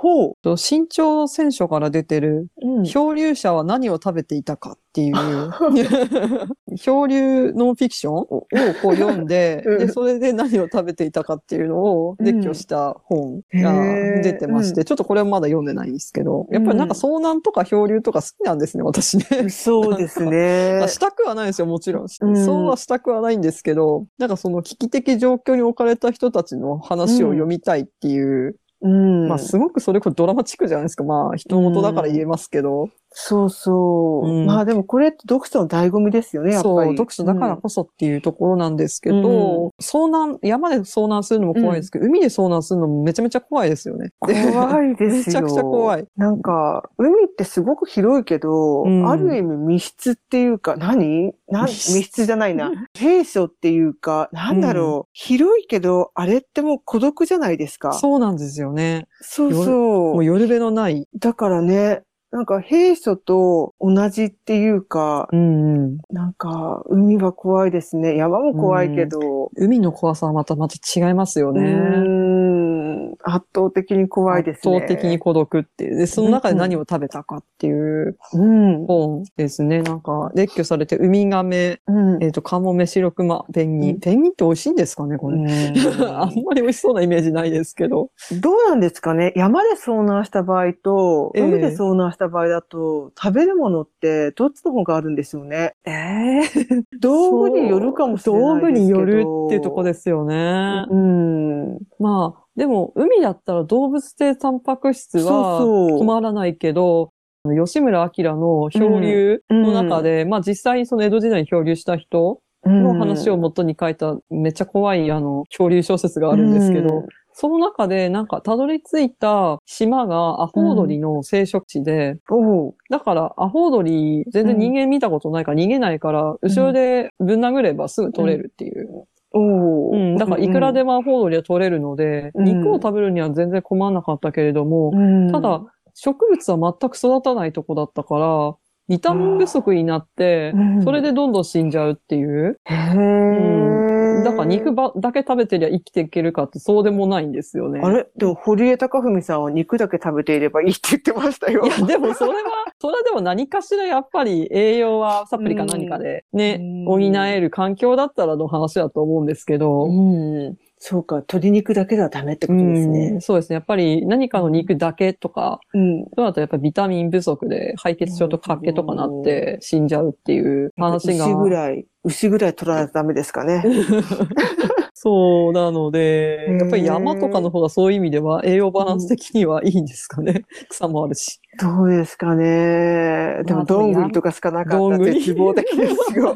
新潮選書から出てる、うん。漂流者は何を食べていたかっていう、漂流ノンフィクションをこう読んで、うんで、それで何を食べていたかっていうのを列挙した本が出てまして、うちょっとこれはまだ読んでないんですけど、やっぱりなんか遭難とか漂流とか好きなんですね、私ね。そうですね まあ。したくはないですよ、もちろん。うんそうはしたくはないんですけど、なんかその危機的状況に置かれた人たちの話を読みたいっていう、うん。まあすごくそれこそドラマチックじゃないですか。まあ人事だから言えますけど、そうそう。うんまあでもこれって読書の醍醐味ですよね、やっぱり。そう、読書だからこそっていうところなんですけど、遭難、山で遭難するのも怖いですけど、海で遭難するのもめちゃめちゃ怖いですよね。うん怖いですよ。めちゃくちゃ怖い。なんか、海ってすごく広いけど、うんある意味密室っていうか、何？なん密室じゃないな。閉所っていうか、なんだろう、広いけど、あれってもう孤独じゃないですか。そうなんですよね。そうもそうう。夜辺のない。だからね、なんか閉所と同じっていうか、うんうん。なんか、海は怖いですね。山も怖いけど、海の怖さはまたまた違いますようね。ーん圧倒的に怖いですね。圧倒的に孤独っていう。で、その中で何を食べたかっていううん。本ですね。なんか、列挙されて、ウミガメ、うん。えっ、と、カモメ、シロクマ、ペンギン。うんペンギンって美味しいんですかね、これ。あんまり美味しそうなイメージないですけど。どうなんですかね山で遭難した場合と、ええ海で遭難した場合だと、食べるものってどっちの方があるんでしょうね。ええ 道具によるかもしれないですけど。道具によるっていうとこですよね。うん。まあ、でも、海だったら動物性タンパク質はそうそう。困らないけど、吉村明の漂流の中で、まあ実際にその江戸時代に漂流した人の話を元に書いためっちゃ怖いあの漂流小説があるんですけど、その中でなんかたどり着いた島がアホウドリの生息地で、おう。だからアホウドリ全然人間見たことないから逃げないから、後ろでぶん殴ればすぐ取れるっていう。おううん、だからいくらでもアホウドリは取れるので、うん。肉を食べるには全然困らなかったけれども、うん。ただ、植物は全く育たないとこだったから、ビタミン不足になってうん、それでどんどん死んじゃうっていう。へー。だから肉ばだけ食べてりゃ生きていけるかってそうでもないんですよね。あれ？でも、堀江貴文さんは肉だけ食べていればいいって言ってましたよ。いや、でもそれは、それはでも何かしらやっぱり栄養はサプリか何かでね、うん。補える環境だったらの話だと思うんですけど、うんそうか、鶏肉だけではダメってことですうんね。そうですね。やっぱり何かの肉だけとか、うん。そうだとやっぱりビタミン不足で敗血症とかけとかなって死んじゃうっていう話が。牛ぐらい、牛ぐらい取らないとダメですかね。そうなのでやっぱり山とかの方がそういう意味では栄養バランス的にはいいんですかね。草もあるし。どうですかね。でも、まあどんぐりとかしかなかったって希望的ですよ。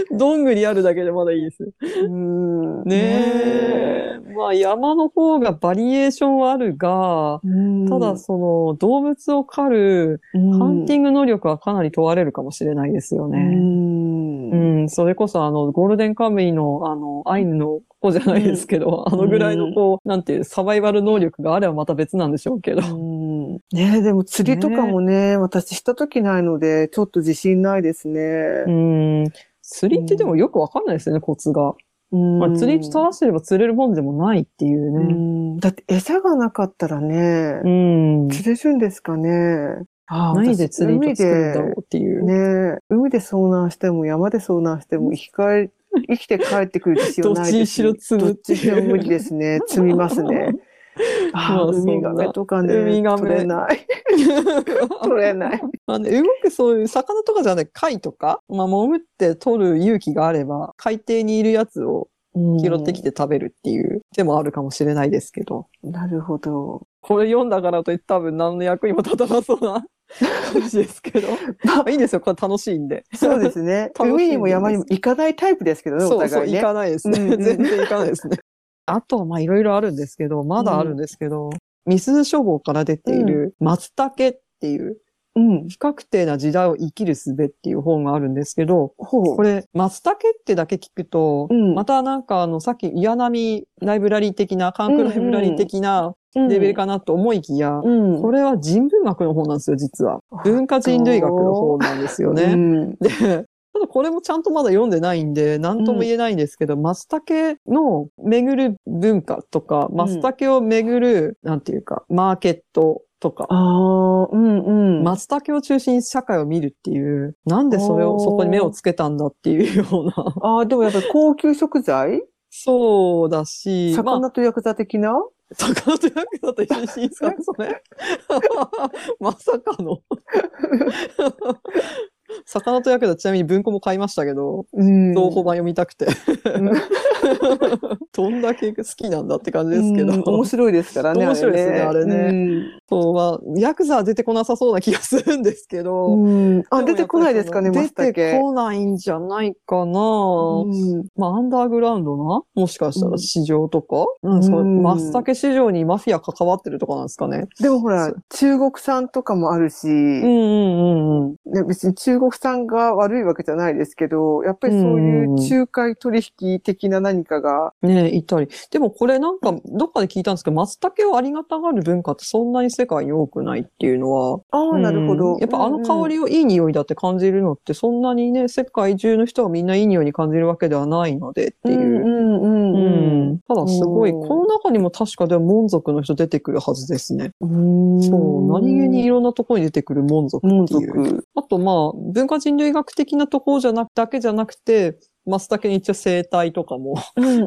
どんぐりあるだけでまだいいです。うんねえ。まあ山の方がバリエーションはあるが、うんただその動物を狩るうんハンティング能力はかなり問われるかもしれないですようね。んうん、それこそあの、ゴールデンカムイのあの、アイヌの子じゃないですけど、あのぐらいのこう、なんていう、サバイバル能力があればまた別なんでしょうけど。うんねえ、でも釣りとかもね、私した時ないので、ちょっと自信ないですね。うん、釣りってでもよくわかんないですよね、コツが。うんまあ、釣り正してれば釣れるもんでもないっていううね。んだって餌がなかったらね、うん。釣れるんですかね。ああ何で釣り糸作るんだろうっていう。ねえ、海で遭難しても山で遭難しても生き返、生きて帰ってくる自信はないです。どっちにしろ積むどっちにしろ無理ですね。積みますね。ああ、まあそんなウミガメとかね。ウミガメ取れない。取れない。まあね、動くそういう魚とかじゃなくて貝とか、まあ、潜って取る勇気があれば、海底にいるやつを拾ってきて食べるっていう手もあるかもしれないですけど。うん。なるほど。これ読んだからといって多分何の役にも立たなそうな 感じですけど。まあいいんですよ。これ楽しいんで。そうですね。海にも山にも行かないタイプですけどね、おそうそう、互いね。行かないですね。全然行かないですね。あとはまあいろいろあるんですけど、まだあるんですけど、ミス書房から出ている松茸っていううん。不確定な時代を生きる術っていう本があるんですけど。これ、松茸ってだけ聞くと、うんまたなんかあの、さっき岩波ライブラリー的な、カンクライブラリー的なレベルかなと思いきや、うん。これは人文学の本なんですよ、実は。文化人類学の本なんですようね。ん。で、ただこれもちゃんとまだ読んでないんで、何とも言えないんですけど、松茸の巡る文化とか、松茸を巡る、なんていうか、マーケットとか、ああ、うんうん。松茸を中心に社会を見るっていう、なんでそれを、そこに目をつけたんだっていうような。ああ、でもやっぱり高級食材？そうだし、まあ魚とヤクザ的な、魚とヤクザと一緒に審査それ。まさかの。魚とヤクザちなみに文庫も買いましたけど、うん同歩版読みたくて。うん どんだけ好きなんだって感じですけど。うん面白いですからね。面白いですねあれねうんそう、まあ、ヤクザは出てこなさそうな気がするんですけど。うんあ、も出てこないですかね、出てこないんじゃないかな。うんまあ、アンダーグラウンドな？もしかしたうんら市場とか、うん、そう、うん松茸市場にマフィア関わってるとかなんですかね。でもほら、中国産とかもあるし、うんうんうんうん。ね、別に中国産が悪いわけじゃないですけど、やっぱりそういう仲介取引的な何かが、ねいたり。でもこれなんか、どっかで聞いたんですけど、松茸をありがたがる文化ってそんなに世界に多くないっていうのは、ああ、なるほど。うんやっぱあの香り、りをいい匂いだって感じるのって、そんなにね、世界中の人がみんないい匂いに感じるわけではないのでっていう。うんうんうんうんただすごい、うんこの中にも確かでは門族の人出てくるはずですね。うんそう、何気にいろんなところに出てくる門族門っていう。族。あとまあ、文化人類学的なところじゃなく、だけじゃなくて、松茸に一応生態とかも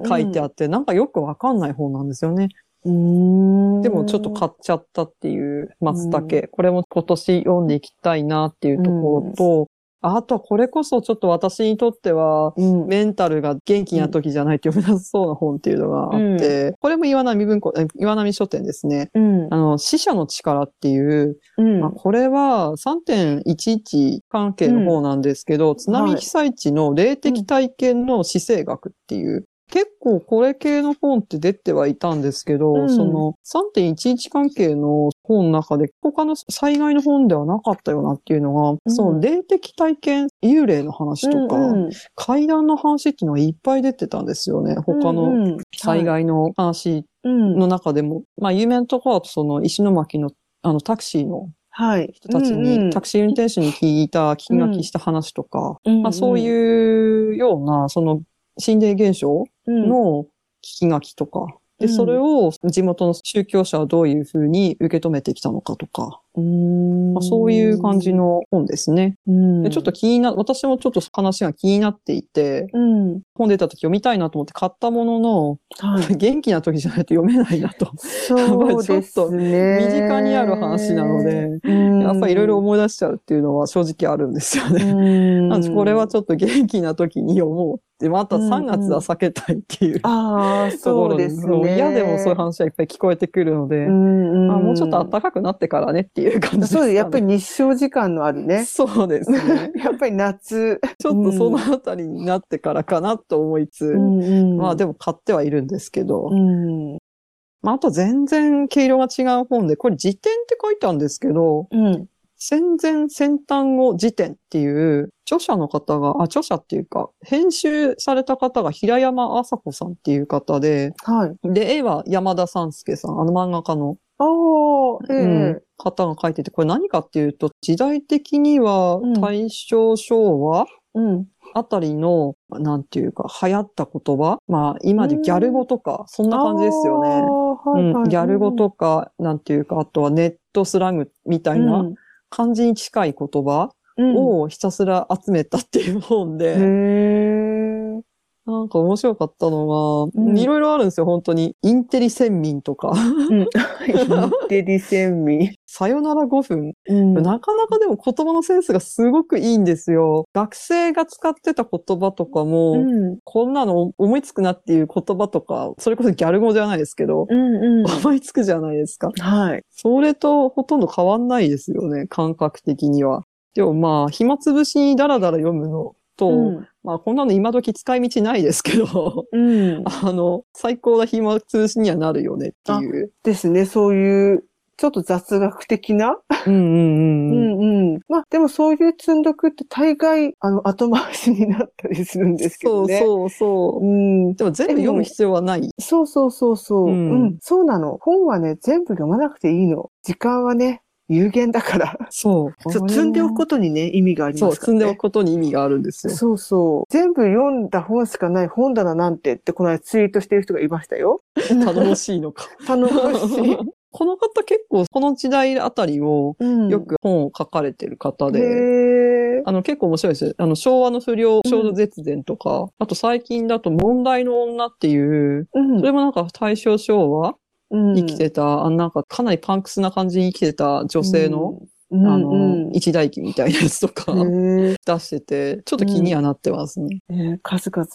書いてあって、なんかよくわかんない本なんですよね。うんでもちょっと買っちゃったっていう松茸。これも今年読んでいきたいなっていうところと、あとはこれこそちょっと私にとっては、うん。メンタルが元気な時じゃないと読めなさそうな本っていうのがあって、これも岩波文庫、え岩波書店ですね。うん。あの、死者の力っていう、うん。まあ、これは3.11関係の方なんですけど、津波被災地の霊的体験の死生学っていう、結構これ系の本って出てはいたんですけど、うん。その3.11関係の本の中で他の災害の本ではなかったよなっていうのが、ん。その霊的体験、幽霊の話とか、うんうん。階段の話っていうのがいっぱい出てたんですよね。他の災害の話うん。の中でも、まあ有名なところだとその石巻のあのタクシーのはい。人たちに、うんうん。タクシー運転手に聞いた、聞き書きした話とか、うんまあそういうような、その心霊現象うん。の聞き書きとか、で、それを地元の宗教者はどういうふうに受け止めてきたのかとか、うんまあ、そういう感じの本ですね。うんでちょっと気にな、私もちょっと話が気になっていて、うん。本出た時読みたいなと思って買ったものの、はい。元気な時じゃないと読めないなと。そうですね。身近にある話なので、うん、やっぱりいろいろ思い出しちゃうっていうのは正直あるんですよね。うんなんでこれはちょっと元気な時に読もうって、また3月は避けたいっていう、ああ、とこそうろですね。嫌でもそういう話はいっぱい聞こえてくるので、うんまあ、もうちょっと暖かくなってからねっていう感じですかね。そうです。やっぱり日照時間のあるね。そうですね。やっぱり夏。ちょっとそのあたりになってからかなと思いつつ、まあでも、も買ってはいるんですけど、うん。まああと全然毛色が違う本で、これ辞典って書いてあるんですけど、うん。戦前先端語辞典っていう著者の方が、あ、著者っていうか、編集された方が平山麻子さんっていう方で、はい。で、絵は山田三介さん、あの漫画家の、ああ、ええうん方が書いてて、これ何かっていうと、時代的にはうん大正昭和、うん。あたりの、なんていうか、流行った言葉まあ、今でギャル語とか、そんな感じですよね。はいはいうん、ギャル語とか、なんていうか、あとはネットスラングみたいな感じに近い言葉うんをひたすら集めたっていう本で、へえ。なんか面白かったのが、うんいろいろあるんですよ、本当に。インテリ先民とか、インテリセンミ。さよなら5分。うんなかなかでも言葉のセンスがすごくいいんですよ。学生が使ってた言葉とかも、うんこんなの思いつくなっていう言葉とか、それこそギャル語じゃないですけど、うんうん。思いつくじゃないですか。はい。それとほとんど変わんないですよね、感覚的には。でもまあ、暇つぶしにダラダラ読むのと、うんまあこんなの今時使い道ないですけど、うん。あの、最高な暇つぶしにはなるよねっていう。ですね。そういう、ちょっと雑学的な？うんうんううん。んうん。まあ、でもそういう積んどくって大概、あの、後回しになったりするんですけどね。そうそうそう。うん。でも全部読む必要はない。そうそうそうそう。ううんん。そうなの。本はね、全部読まなくていいの。時間はね、有限だから。そう。そう積んでおくことにね、意味がありそう、ますから、ね。積んでおくことに意味があるんですよ。そうそう。全部読んだ本しかない本棚なんてって、この間ツイートしてる人がいましたよ。頼もしいのか。頼もしい。この方結構この時代あたりをうんよく本を書かれてる方へで、ーあの結構面白いですよ。あの昭和の不良少女絶伝とか、あと最近だと問題の女っていう、うんそれもなんか大正昭和うん生きてた、あのなんかかなりパンクスな感じに生きてた女性の、うん、あうん。の、一代記みたいなやつとかへ 出してて、ちょっと気にはなってますね。ーね数々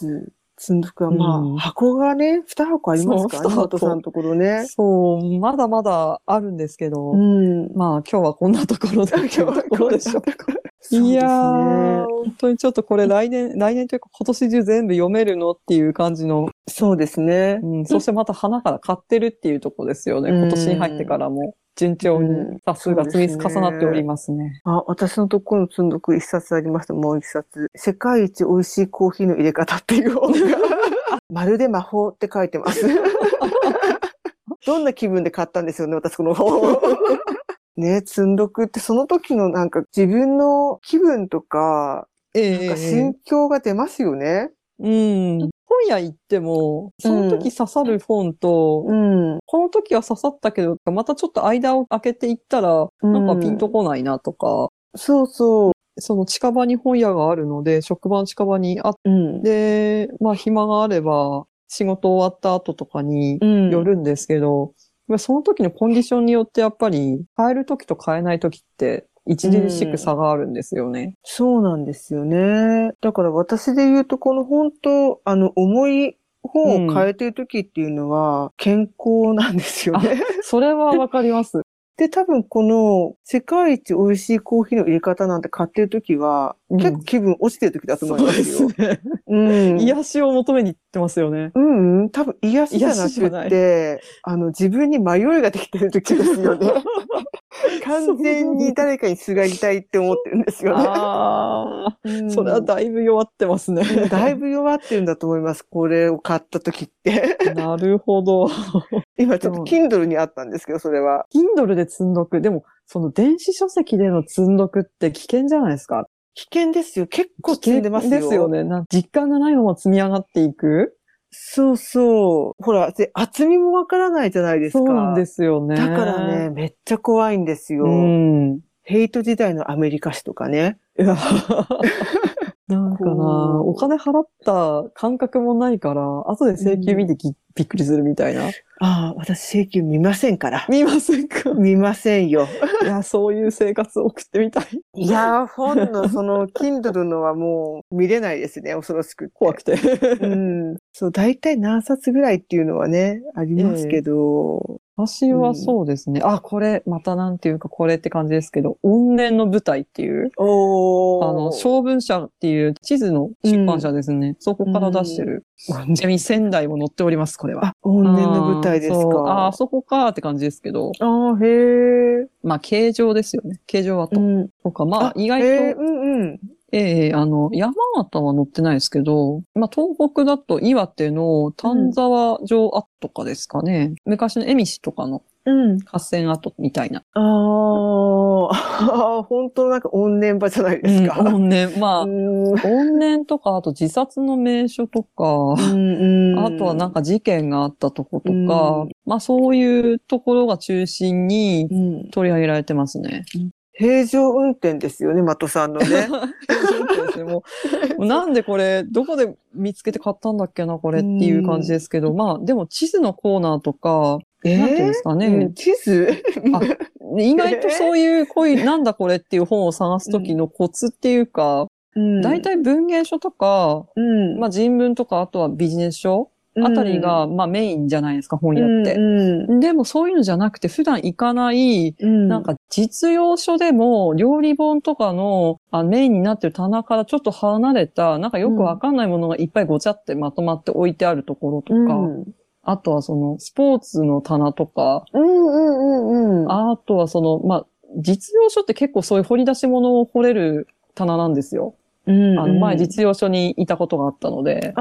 積んどくは、まあ、うん。箱がね、二箱ありますからね、そう二箱。元さんのところね。そう、まだまだあるんですけど、うん。まあ今日はこんなところでっていうところ。でしょう いやー、本当にちょっとこれ来年、来年というか今年中全部読めるのっていう感じの、そうですね。うん、そしてまた花から買ってるっていうところですよね。うん今年に入ってからも順調にうん冊数が積み重なっておりますね。あ、私のところの積んどく一冊ありました、もう一冊。世界一美味しいコーヒーの入れ方っていう本が。まるで魔法って書いてます。どんな気分で買ったんですよね、私この本。ね、積んどくってその時のなんか自分の気分とか、えなんか心境が出ますよね。うん。本屋行っても、その時刺さる本と、うん。この時は刺さったけど、またちょっと間を空けていったら、なんかピンとこないなとか、そうそう。その近場に本屋があるので、職場の近場にあっうん。て、まあ暇があれば、仕事終わった後とかにうん寄るんですけど、まあその時のコンディションによってやっぱり、買える時と買えない時って、著しく差があるんですよね。そうなんですよね。だから私で言うと、この本当、あの、重い本を変えてる時っていうのは、健康なんですよね。それはわかります。で、多分この、世界一美味しいコーヒーの入れ方なんて買ってる時は、うん結構気分落ちてる時だと思いますよ。ね。うん。癒しを求めに行ってますよね。うん、うん、多分癒しじゃなくって、あの、自分に迷いができてる時ですよね。完全に誰かにすがりたいって思ってるんですよね。ああ、うんそれはだいぶ弱ってますね。だいぶ弱ってるんだと思います。これを買った時って。なるほど。今ちょっと Kindle にあったんですけど、それは。Kindle で積んどく。でも、その電子書籍での積んどくって危険じゃないですか。危険ですよ。結構積んでますよ。ですよ。ね。なん実感がないまま積み上がっていく。そうそう。ほら、で厚みもわからないじゃないですか。そうなんですよね。だからね、めっちゃ怖いんですよ。うん。ヘイト時代のアメリカ史とかね。なんかな、お金払った感覚もないから、後で請求見てき、びっくりするみたいな。ああ、私請求見ませんから。見ませんか？見ませんよ。いや、そういう生活を送ってみたい。いやー、本のその Kindle のはもう見れないですね、恐ろしく。怖くて。うん。そう、大体何冊ぐらいっていうのはね、ありますけど。私はそうですね。あ、これ、またなんていうか、これって感じですけど、怨念の舞台っていう。あの、小文社っていう地図の出版社ですね。そこから出してる。ちなみに仙台も載っております、これは。あ、怨念の舞台ですそうあか。あ、そこかって感じですけど、ああ、へえ。まあ、形状ですよね。形状跡。ん。とか、まあ、意外と、うんうん。ええあの、山形は載ってないですけど、まあ、東北だと岩手の丹沢城跡とかですかね。昔の恵美市とかのうん。合戦跡みたいな。ああ、本当なんか怨念場じゃないですか。うん怨念。まあ、うん怨念とか、あと自殺の名所とか、あとはなんか事件があったとことか、うんまあそういうところが中心にうん取り上げられてますね。平常運転ですよね、的さんのね。で。もう、もうなんでこれ、どこで見つけて買ったんだっけな、これっていう感じですけど、まあ、でも地図のコーナーとか、えなんていうんですかね。うん地図？あ意外とそういう、こういう、なんだこれっていう本を探すときのコツっていうか、大、体文芸書とか、うん。まあ人文とか、あとはビジネス書あたりが、まあメインじゃないですか、本屋って。うんでもそういうのじゃなくて、普段行かない、うんなんか実用書でも料理本とかのあメインになってる棚からちょっと離れた、なんかよくわかんないものがいっぱいごちゃってまとまって置いてあるところとか、うんあとはそのスポーツの棚とか、うんうんうんうん。あとはその、まあ、実用書って結構そういう掘り出し物を掘れる棚なんですよ。うんあの前実用書にいたことがあったので。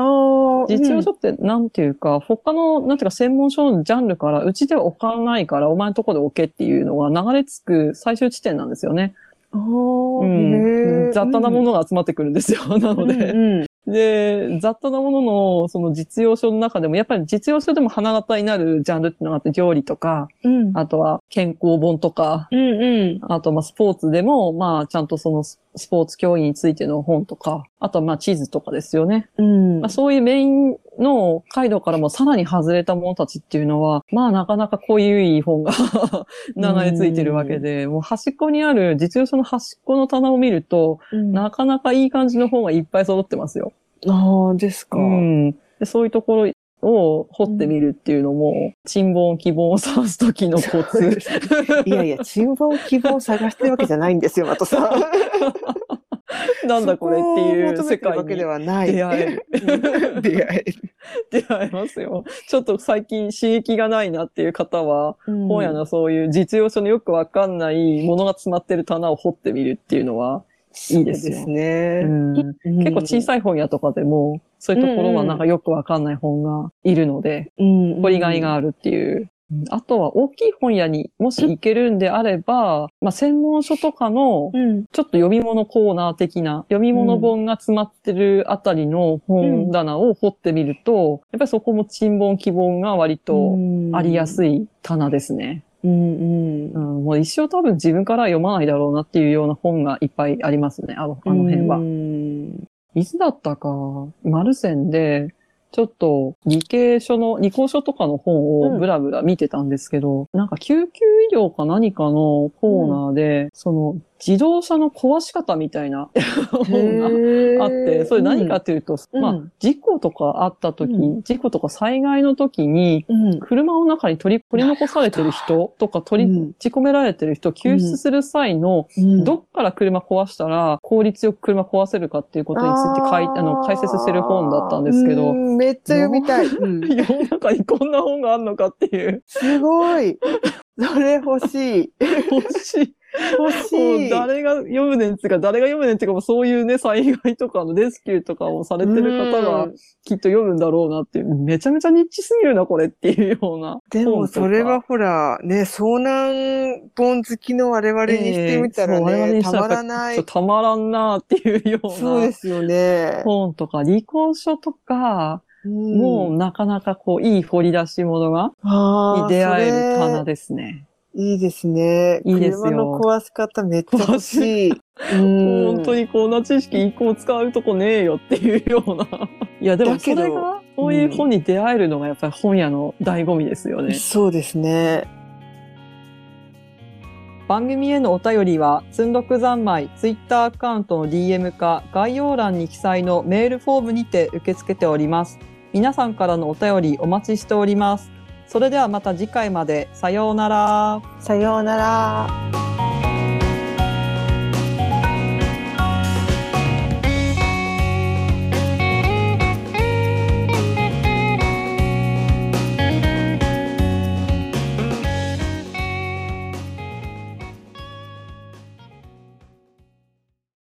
実用書ってなんていうか、他の、なんていうか専門書のジャンルから、うちでは置かないから、お前のとこで置けっていうのが流れ着く最終地点なんですよね。うん雑多なものが集まってくるんですよ。なので。うんうんで、雑多なものの、その実用書の中でも、やっぱり実用書でも花形になるジャンルっていうのがあって、料理とか、うん。あとは健康本とか、うんうん。あとまあスポーツでも、まあちゃんとそのススポーツ競技についての本とか、あとはまあ地図とかですよね。うん。まあ、そういうメインの回路からもさらに外れたものたちっていうのは、まあなかなかこうい本が 流れ着いてるわけで、もう端っこにある実用書の端っこの棚を見ると、うんなかなかいい感じの本がいっぱい揃ってますよ。ああ、ですか。うん。でそういうところを掘ってみるっていうのも、沈本、希望を探すときのコツ。いやいや、新聞希望を探してるわけじゃないんですよ、的さん。なんだこれっていう世界にではない。出会える。うん出会える。出会え ますよ。ちょっと最近刺激がないなっていう方は、うん本屋のそういう実用書のよくわかんないものが詰まってる棚を掘ってみるっていうのは、いいですよね。うん結構小い、さい本屋とかでも、そういうところはなんかよくわかんない本がいるので、うん掘りがいがあるっていう。あとは大きい本屋にもし行けるんであれば、まあ専門書とかのうん。ちょっと読み物コーナー的な、読み物本が詰まってるあたりの本棚を掘ってみると、やっぱりそこも沈本希望が割とありやすい。い棚ですね。うんうんう。ん、もう一生多分自分からは読まないだろうなっていうような本がいっぱいありますね、あのあの辺はう。んいつだったか、マルセンで、ちょっと理系書の、理工書とかの本をブラブラ見てたんですけど、なんか救急医療か何かのコーナーで、その自動車の壊し方みたいな本があって、それ何かっていうと、うん。まあ、事故とかあった時、う事故とか災害の時に、うん。車の中に取り取り残されてる人 とか取り、うん閉じ込められてる人を救出する際の、うん。どっから車壊したら効率よく車壊せるかっていうことについてかいあの解説してる本だったんですけど、うん。めっちゃ読みたい。うん。世の中にこんな本があるのかっていう、すごい。それ欲しい。欲しい。欲しい。誰が読むねんっていうか、誰が読むねんっていうか、そういうね、災害とかのレスキューとかをされてる方がうんきっと読むんだろうなっていう、めちゃめちゃニッチすぎるな、これっていうような。でもそれは、ほら、ね、遭難本好きの我々にしてみたらね、にしたまらないたまらんなっていうような。そうですよね。本とか、理工書とか、もうなかなかこう、いい掘り出し物が、に出会える棚ですね。いいですね。いいですよ車の壊し方めっちゃ欲しい。本当にこんな知識一個も使うとこねえよっていうような。いや、でもそれが、こういう本に出会えるのがやっぱり本屋の醍醐味ですよね。そうですね。番組へのお便りは、積んどく三昧ツイッターアカウントの DM か概要欄に記載のメールフォームにて受け付けております。皆さんからのお便りお待ちしております。それではまた次回まで。さようなら。さようなら。